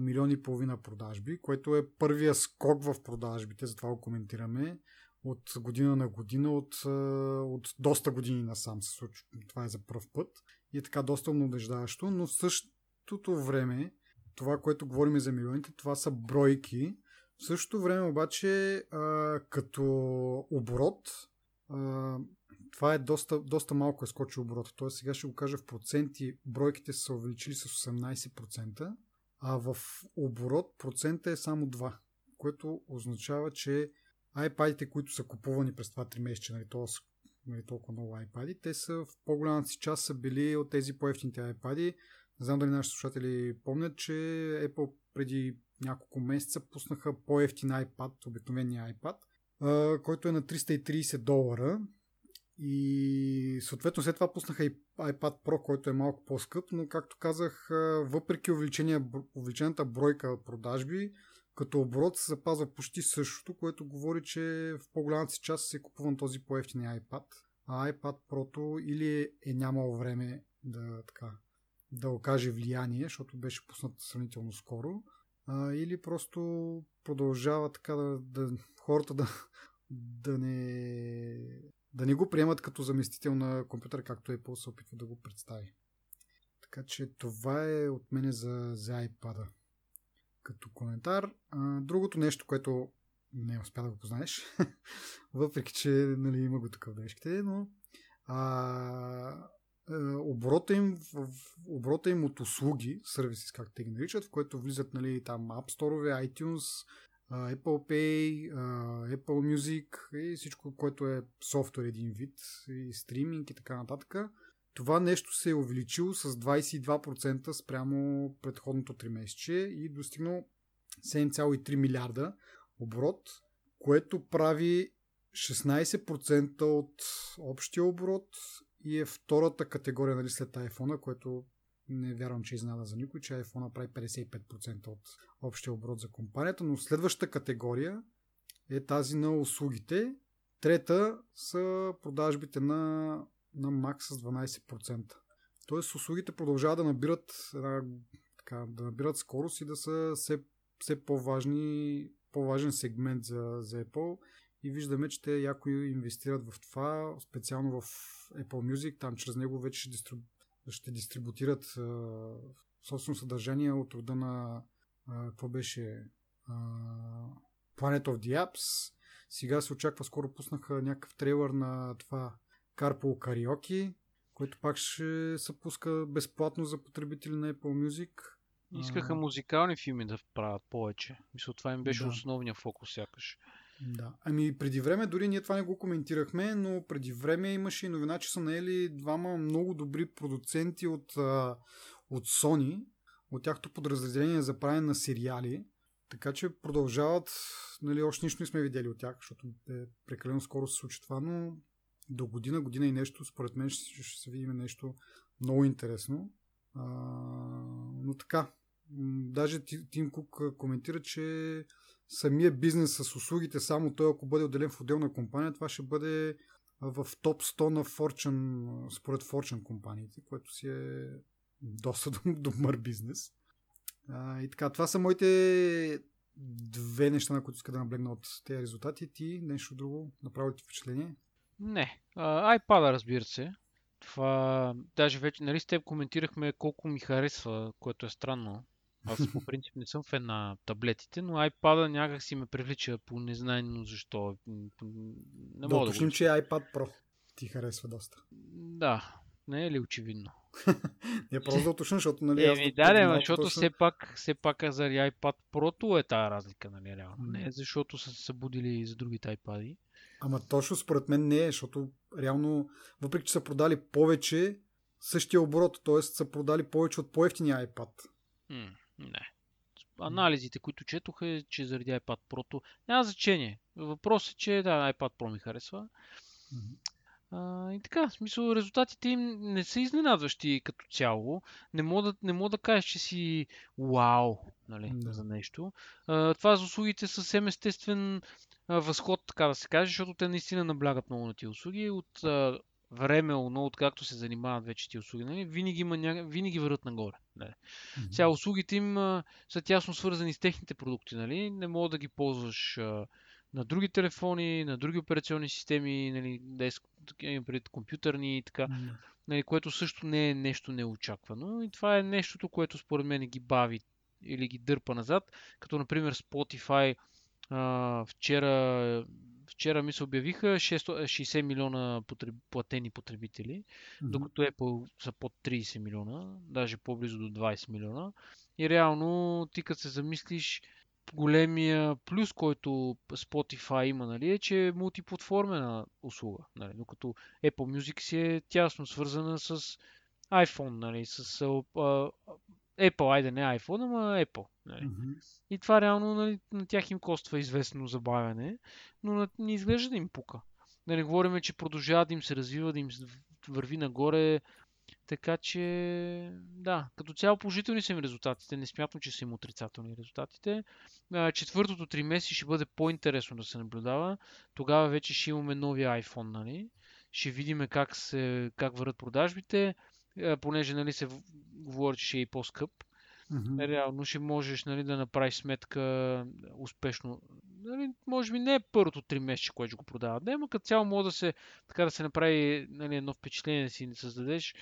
Speaker 1: милион и половина продажби, което е първия скок в продажбите, затова го коментираме, от година на година, от, от доста години насам се случва. Това е за първ път и е така доста мнодеждаващо, но в същото време това, което говорим за милионите, това са бройки, в същото време обаче а, като оборот а, това е доста, доста малко е скочи оборот. Тоест сега ще го кажа в проценти. Бройките са увеличили с 18%, а в оборот процента е само 2, което означава, че iPad-ите, които са купувани през това 3 месеца, нали, т.е. Нали, толкова много iPad, те са в по-голямата си част са били от тези по-ефтините iPad. Не знам дали нашите слушатели помнят, че Apple преди няколко месеца пуснаха по-ефтин iPad, обикновения iPad, който е на 330 долара. И съответно след това пуснаха и iPad Pro, който е малко по-скъп, но както казах, въпреки увеличената бройка продажби, като оборот се запазва почти същото, което говори, че в по-голямата си част се купувам този по-ефтиния iPad. А iPad Pro или е нямал време да, така, да окаже влияние, защото беше пуснат сравнително скоро, а, или просто продължава така да, да хората да, да не да не го приемат като заместител на компютър, както Apple се опитва да го представи. Така че това е от мене за, за iPad като коментар. А, другото нещо, което не успя да го познаеш, [laughs] въпреки че нали, има го такъв днешките, но а, оборота им, в, оборота им от услуги, сервиси, както те ги наричат, в което влизат нали, там App Store, iTunes, Apple Pay, Apple Music и всичко, което е софтуер един вид, и стриминг и така нататък. Това нещо се е увеличило с 22% спрямо предходното 3 месече и достигнал 7,3 милиарда оборот, което прави 16% от общия оборот и е втората категория нали, след iPhone, което не вярвам, че е изнада за никой, че iPhone прави 55% от общия оборот за компанията, но следващата категория е тази на услугите. Трета са продажбите на, на Mac с 12%. Тоест услугите продължават да набират, така, да набират скорост и да са все, все по-важни, по-важен сегмент за, за Apple и виждаме, че те яко инвестират в това, специално в Apple Music, там чрез него вече ще, дистрибу... ще дистрибутират а, собствено съдържание от рода на какво беше а, Planet of the Apps. Сега се очаква, скоро пуснаха някакъв трейлър на това Carpool Karaoke, който пак ще се пуска безплатно за потребители на Apple Music.
Speaker 2: Искаха музикални филми да правят повече. Мисля, това им беше да. основния фокус сякаш.
Speaker 1: Да. Ами преди време, дори ние това не го коментирахме, но преди време имаше и новина, че са наели двама много добри продуценти от, от Sony, от тяхто подразделение за правене на сериали. Така че продължават, нали, още нищо не сме видели от тях, защото е прекалено скоро се случи това, но до година, година и нещо, според мен ще, ще се видим нещо много интересно. А, но така, даже Тим Кук коментира, че самия бизнес с услугите, само той ако бъде отделен в отделна компания, това ще бъде в топ 100 на Fortune, според Fortune компаниите, което си е доста [laughs] добър бизнес. А, и така, това са моите две неща, на които иска да наблегна от тези резултати. Ти нещо друго направи ти впечатление?
Speaker 2: Не. А, iPad, разбира се. Това, даже вече, нали с теб коментирахме колко ми харесва, което е странно. Аз по принцип не съм фен на таблетите, но iPad някак си ме привлича по незнайно защо. Не
Speaker 1: да мога уточним, да че iPad Pro ти харесва доста.
Speaker 2: Да, не е ли очевидно? [laughs]
Speaker 1: не просто да уточня, защото нали,
Speaker 2: Еми, да, да, защото точно... все пак, все пак заради iPad Pro е тази разлика, нали, реално. Не защото са се събудили за другите iPad.
Speaker 1: Ама точно според мен не е, защото реално, въпреки че са продали повече, същия оборот, т.е. са продали повече от по-ефтиния iPad.
Speaker 2: М- не. Анализите, които четох е, че заради iPad Pro няма значение. Въпросът е, че да, iPad Pro ми харесва. Mm-hmm. А, и така, в смисъл, резултатите им не са изненадващи като цяло. Не мога да, не мога да кажеш, че си вау нали, да. за нещо. А, това за услугите съвсем естествен а, възход, така да се каже, защото те наистина наблягат много на тия услуги. От а, време, но откакто се занимават вече ти услуги, нали, винаги, има ня... винаги върват нагоре. Нали. Mm-hmm. Сега услугите им а, са тясно свързани с техните продукти. Нали. Не мога да ги ползваш а, на други телефони, на други операционни системи, нали, деск, пред компютърни и така, mm-hmm. нали, което също не е нещо неочаквано. И това е нещото, което според мен ги бави или ги дърпа назад, като например Spotify а, вчера вчера ми се обявиха 60 милиона потреб... платени потребители, mm-hmm. докато Apple са под 30 милиона, даже по-близо до 20 милиона. И реално ти като се замислиш, големия плюс, който Spotify има, нали, е, че е мултиплатформена услуга. Нали, докато Apple Music си е тясно свързана с iPhone, нали, с а, Apple, айде не iPhone, ама Apple. Нали.
Speaker 1: Мгм.
Speaker 2: И това реално нали, на тях им коства известно забавяне, но на, не изглежда да им пука. Да не говорим, че продължава да им се развива, да им върви нагоре. Така че, да, като цяло положителни са им резултатите. Не смятам, че са им отрицателни резултатите. Четвъртото три месеца ще бъде по-интересно да се наблюдава. Тогава вече ще имаме новия iPhone, нали? Ще видим как, се, как върват продажбите, понеже нали, се говори, че ще е и по-скъп.
Speaker 1: Мгм.
Speaker 2: Реално ще можеш нали, да направиш сметка успешно. Нали, може би не е първото три месеца, което го продават. Не, но като цяло може да се, така да се направи нали, едно впечатление да си не създадеш.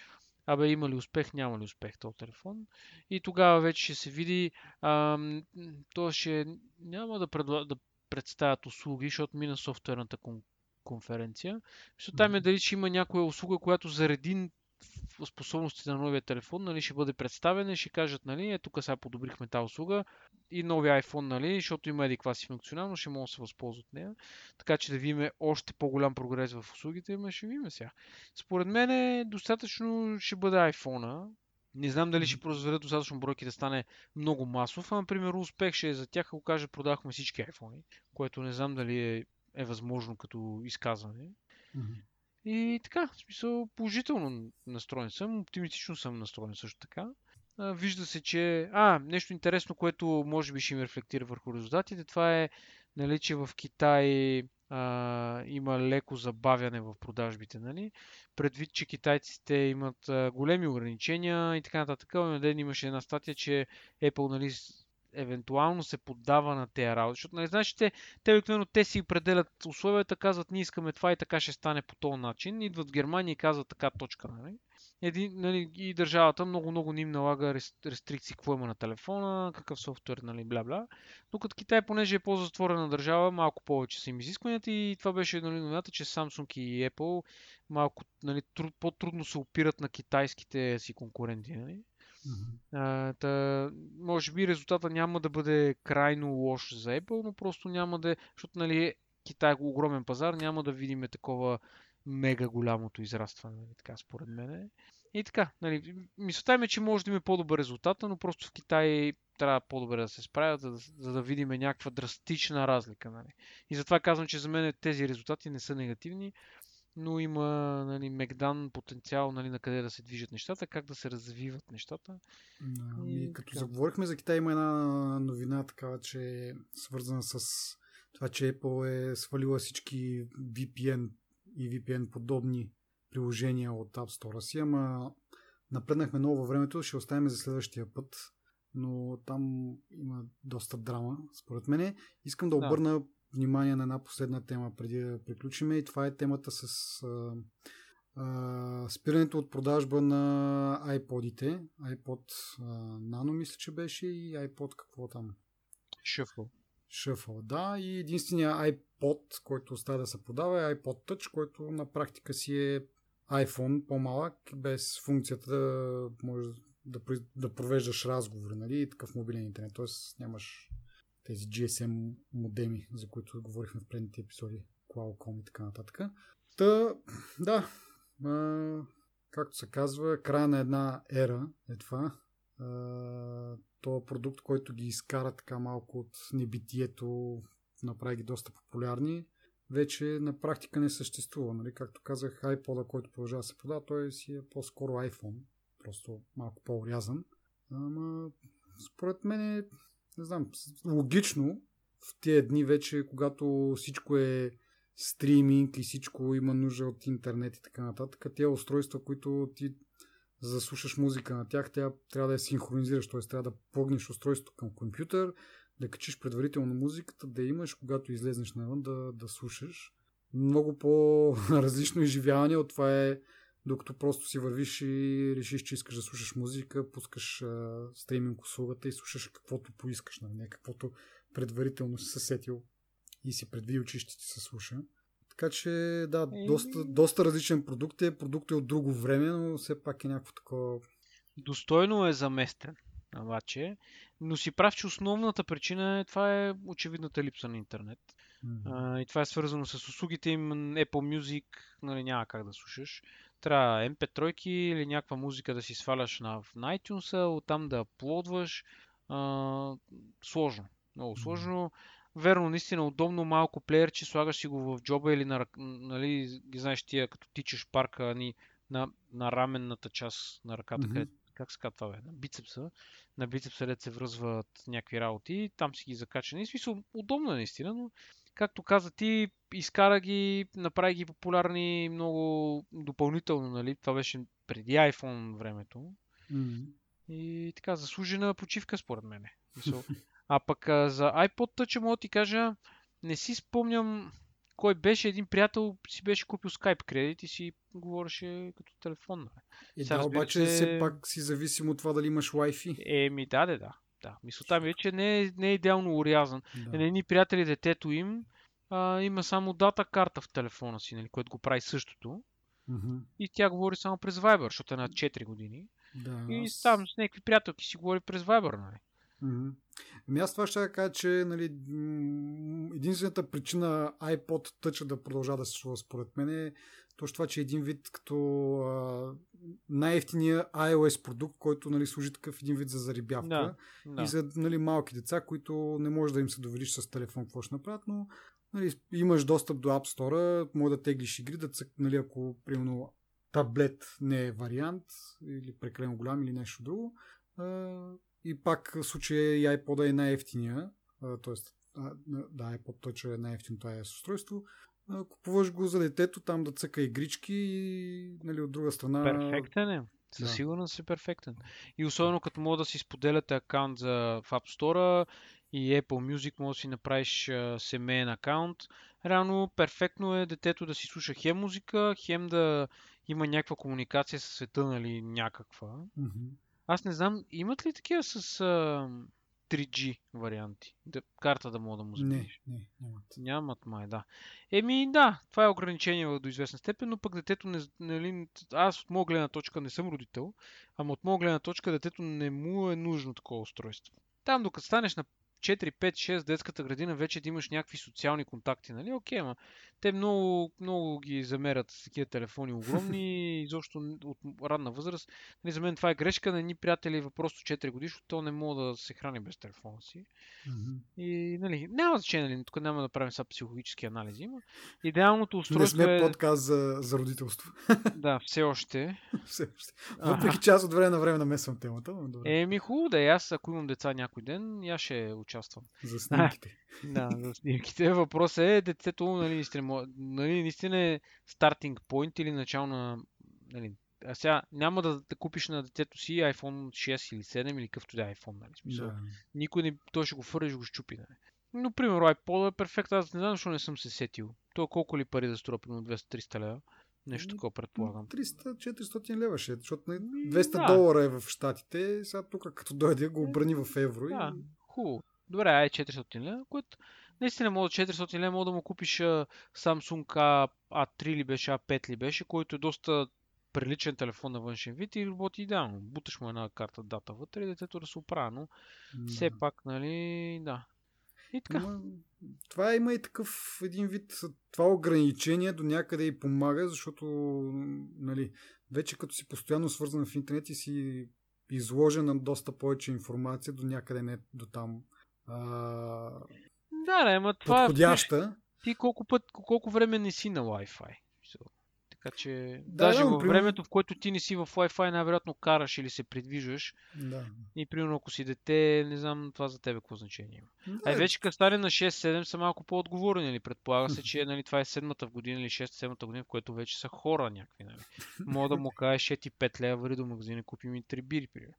Speaker 2: Абе, има ли успех, няма ли успех този телефон. И тогава вече ще се види. Ам, то ще няма да, предла... да представят услуги, защото мина софтуерната кон- конференция. Мисля, там е дали ще има някоя услуга, която заради способностите на новия телефон, нали, ще бъде представена и ще кажат, нали, е, тук сега подобрихме тази услуга и новия iPhone, нали, защото има еди каква си функционалност, ще могат да се възползват от нея. Така че да видим още по-голям прогрес в услугите, ама ще видим сега. Според мен е достатъчно ще бъде iPhone-а. Не знам дали ще произведат достатъчно бройки да стане много масов, а, например, успех ще е за тях, ако каже продахме всички iPhone, което не знам дали е, е възможно като изказване.
Speaker 1: Мгм.
Speaker 2: И така, в смисъл положително настроен съм, оптимистично съм настроен също така. А, вижда се, че... А, нещо интересно, което може би ще им рефлектира върху резултатите, това е, нали, че в Китай а, има леко забавяне в продажбите, нали? Предвид, че китайците имат а, големи ограничения и така нататък. Онен ден имаше една статия, че Apple, нали, евентуално се поддава на тези работи. Защото, нали, знаеш, те, те обикновено те си определят условията, казват, ние искаме това и така ще стане по този начин. Идват в Германия и казват така точка, нали? Един, нали, и държавата много-много ни им налага рес- рестрикции, какво има на телефона, какъв софтуер, нали, бля-бля. Докато Китай, понеже е по-затворена държава, малко повече са им изискванията и това беше нали, новината, че Samsung и Apple малко нали, труд, по-трудно се опират на китайските си конкуренти. Нали? А, та, може би резултата няма да бъде крайно лош за Apple, но просто няма да е, защото нали, Китай е огромен пазар, няма да видим такова мега голямото израстване, нали, така според мен. И така, нали, мисълта ми е, че може да има по-добър резултат, но просто в Китай трябва по-добре да се справят, за да, за да видим някаква драстична разлика. Нали. И затова казвам, че за мен тези резултати не са негативни, но има нали, Мегдан потенциал нали, на къде да се движат нещата, как да се развиват нещата.
Speaker 1: Да,
Speaker 2: И
Speaker 1: Ами, като
Speaker 2: така.
Speaker 1: заговорихме за Китай, има една новина такава, че е свързана с това, че Apple е свалила всички VPN и VPN подобни приложения от App Store си, ама напреднахме много във времето, ще оставим за следващия път, но там има доста драма, според мен. Искам да
Speaker 2: Да.
Speaker 1: Внимание на една последна тема преди да приключим и това е темата с а, а, спирането от продажба на iPod-ите. iPod а, Nano мисля, че беше и iPod какво там?
Speaker 2: Шъфъл.
Speaker 1: Shuffle, да. И единствения iPod, който остава да се продава е iPod Touch, който на практика си е iPhone по-малък, без функцията да може да, да провеждаш разговори, нали, и такъв мобилен интернет. Тоест нямаш тези GSM модеми, за които говорихме в предните епизоди, Qualcomm и така нататък. Та, да, а, както се казва, края на една ера е това. А, то продукт, който ги изкара така малко от небитието, направи ги доста популярни, вече на практика не съществува. Нали? Както казах, iPod, който продължава да се продава, той си е по-скоро iPhone, просто малко по-урязан. Ама, според мен е, не знам, логично в тези дни вече, когато всичко е стриминг и всичко има нужда от интернет и така нататък, тези устройства, които ти за музика на тях, тя трябва да я синхронизираш, т.е. трябва да погнеш устройството към компютър, да качиш предварително музиката, да имаш, когато излезнеш навън, да, да слушаш. Много по-различно [laughs] изживяване от това е докато просто си вървиш и решиш, че искаш да слушаш музика, пускаш а, стриминг услугата и слушаш каквото поискаш, нали? не каквото предварително си се сетил и си предвидил, че ще ти се слуша. Така че, да, доста, доста различен продукт е. Продукт е от друго време, но все пак е някакво такова.
Speaker 2: Достойно е заместен, обаче, но си прав, че основната причина е това е очевидната липса на интернет.
Speaker 1: м,
Speaker 2: А, и това е свързано с услугите им Apple Music, нали, няма как да слушаш. Трябва MP3 или някаква музика да си сваляш на, на iTunes, оттам да аплодваш. А, сложно. Много сложно. Верно, наистина удобно малко плеер, че слагаш си го в джоба или на, нали, ги знаеш тия, като тичаш парка ни, на, на раменната част на ръката, mm-hmm. къде, как се казва това, бе? На бицепса. На бицепса, където се връзват някакви работи, там си ги закачани. Смисъл, удобно е наистина, но както каза ти, изкара ги, направи ги популярни много допълнително, нали? Това беше преди iPhone времето.
Speaker 1: Mm-hmm.
Speaker 2: И така, заслужена почивка според мен. А пък за iPod Touch мога да ти кажа, не си спомням кой беше един приятел, си беше купил Skype кредит и си говореше като телефон.
Speaker 1: И да, обаче се... все пак си зависим от това дали имаш Wi-Fi.
Speaker 2: Еми, да, да, да. Да. Мисълта ми е, че не е, не е идеално урязан. Да. На едни приятели детето им а, има само дата карта в телефона си, нали, което го прави същото.
Speaker 1: Mm-hmm.
Speaker 2: И тя говори само през Viber, защото е на 4 години.
Speaker 1: Да,
Speaker 2: и аз... там с някакви приятелки си говори през Viber, нали?
Speaker 1: Mm-hmm. Ами аз това ще кажа, че нали, единствената причина iPod Touch да продължава да се случва според мен е точно това, че е един вид като а, най-ефтиния iOS продукт, който нали, служи такъв един вид за зарибявка
Speaker 2: да, да.
Speaker 1: и за нали, малки деца, които не може да им се довериш с телефон какво ще направят, но нали, имаш достъп до App Store, може да теглиш игри, да цък, нали, ако примерно таблет не е вариант или прекалено голям или нещо друго. И пак в случая и iPod е най-ефтиния, т.е. да, iPod Touch е най-ефтиното iOS устройство. Купуваш го за детето, там да цъка игрички и нали, от друга страна...
Speaker 2: Перфектен е. Със да. сигурност е перфектен. И особено като мога да си споделяте акаунт за, в App Store и Apple Music, може да си направиш а, семейен акаунт. Реално перфектно е детето да си слуша хем музика, хем да има някаква комуникация с света, нали, някаква.
Speaker 1: Mm-hmm.
Speaker 2: Аз не знам, имат ли такива с а, 3G варианти? Да, карта да мога да му
Speaker 1: запишеш? Не, не, нямат.
Speaker 2: Нямат, май, да. Еми, да, това е ограничение до известна степен, но пък детето не, нали, аз от моя гледна точка не съм родител, ама от моя гледна точка детето не му е нужно такова устройство. Там, докато станеш на 4, 5, 6 детската градина вече да имаш някакви социални контакти, нали? Окей, ама те много, много ги замерят с такива телефони огромни, [laughs] изобщо от ранна възраст. Нали, за мен това е грешка на едни приятели въпрос 4 годишно, то не мога да се храни без телефона си.
Speaker 1: Mm-hmm.
Speaker 2: И, нали, няма значение, нали, тук няма да правим сега психологически анализи, има. Идеалното устройство
Speaker 1: Не сме
Speaker 2: е...
Speaker 1: подкаст за, за родителство. [laughs]
Speaker 2: да, все още. [laughs]
Speaker 1: все още. Въпреки час от време на време намесвам темата. Добре.
Speaker 2: Еми, хубаво да е. Аз, ако имам деца някой ден, я ще участвам.
Speaker 1: За [laughs] снимките.
Speaker 2: да, [laughs] за снимките. Въпросът е детето, нали, наистина, нали, наистина е стартинг point или начална... Нали, а сега няма да, да купиш на детето си iPhone 6 или 7 или какъвто да е iPhone. Нали, смисъл.
Speaker 1: Да.
Speaker 2: Никой не, той ще го фърли ще го щупи. Нали. Но, примерно, iPod е перфект. Аз не знам, защо не съм се сетил. То колко ли пари да струва, примерно 200-300 лева. Нещо такова предполагам.
Speaker 1: 300-400 лева ще, защото 200 да. долара е в Штатите, сега тук като дойде го обрани в евро.
Speaker 2: Да,
Speaker 1: и...
Speaker 2: хубаво. Добре, ай 400 лева, което наистина мога 400 лева, мога да му купиш Samsung A3 ли беше, A5 ли беше, който е доста приличен телефон на външен вид и работи идеално. Буташ му една карта дата вътре и детето да се оправя, но mm. все пак, нали, да. И така.
Speaker 1: Но, това има и такъв един вид, това ограничение до някъде и помага, защото, нали, вече като си постоянно свързан в интернет и си изложен на доста повече информация, до някъде не до там а,
Speaker 2: да, да, ама това
Speaker 1: подходяща.
Speaker 2: Ти колко, път, колко време не си на Wi-Fi? Така че, да, даже да, във примерно... времето, в което ти не си в Wi-Fi, най-вероятно караш или се придвижваш.
Speaker 1: Да.
Speaker 2: И примерно, ако си дете, не знам това за тебе какво значение има. Да, а вече като стане на 6-7 са малко по-отговорни, нали? Предполага се, че нали, това е седмата в година или 6-7 година, в което вече са хора някакви. Нали? Мога да му кажеш, ще ти 5 лева, вари до магазина, купи ми 3 бири, примерно.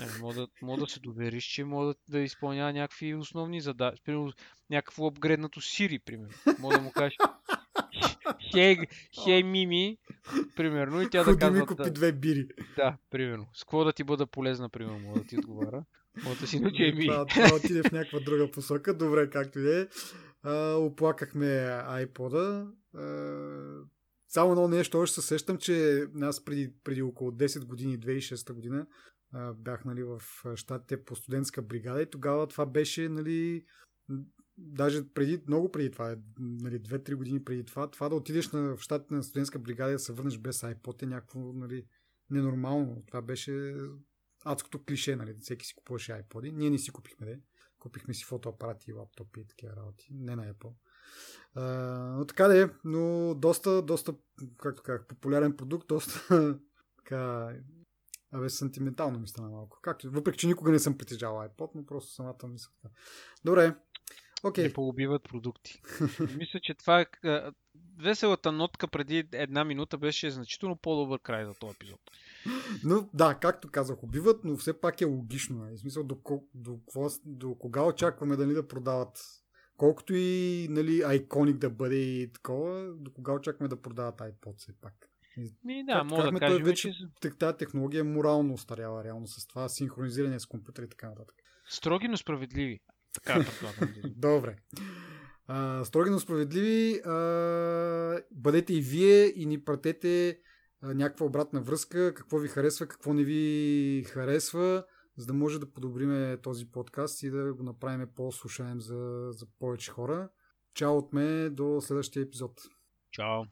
Speaker 2: Нали, мога, да, мога да се довериш, че мога да, да изпълнява някакви основни задачи. Примерно някакво апгрейднато Сири, примерно. Мога да му кажеш [laughs] хей, хей Мими, примерно, и тя
Speaker 1: Ходи
Speaker 2: да казва...
Speaker 1: ми купи да, две бири.
Speaker 2: Да, примерно. С какво да ти бъда полезна, примерно, мога да ти отговаря. Мога да си научи Еми.
Speaker 1: Това, това отиде в някаква друга посока. Добре, както и е. Оплакахме iPod-а. само едно нещо, още се сещам, че аз преди, преди около 10 години, 2006 година, бях нали, в щатите по студентска бригада и тогава това беше нали, даже преди, много преди това, нали, 2-3 години преди това, това да отидеш на, в щатите на студентска бригада и да се върнеш без iPod е някакво нали, ненормално. Това беше адското клише, нали, всеки си купуваше iPod. Ние не си купихме, де. Купихме си фотоапарати, лаптопи и такива работи. Не на Apple. А, но така да е, но доста, доста, както казах, популярен продукт, доста [laughs] така, абе, сантиментално ми стана малко. Както, въпреки, че никога не съм притежавал iPod, но просто самата така. Добре,
Speaker 2: Okay. Не поубиват продукти. [laughs] Мисля, че това е... Веселата нотка преди една минута беше значително по-добър край за този епизод.
Speaker 1: Но да, както казах, убиват, но все пак е логично. Е. В смисъл, до, до, до, до кога очакваме дали да продават колкото и нали, айконик да бъде и такова, до кога очакваме да продават iPod все пак.
Speaker 2: Ми, да, мога да кажем,
Speaker 1: вече че... тази технология е морално устаряла реално с това синхронизиране с компютър и така нататък.
Speaker 2: Строги, но справедливи. Така [laughs]
Speaker 1: Добре. А, строги, но справедливи. А, бъдете и вие и ни пратете а, някаква обратна връзка, какво ви харесва, какво не ви харесва, за да може да подобриме този подкаст и да го направим по-слушаем за, за повече хора. Чао от мен до следващия епизод.
Speaker 2: Чао.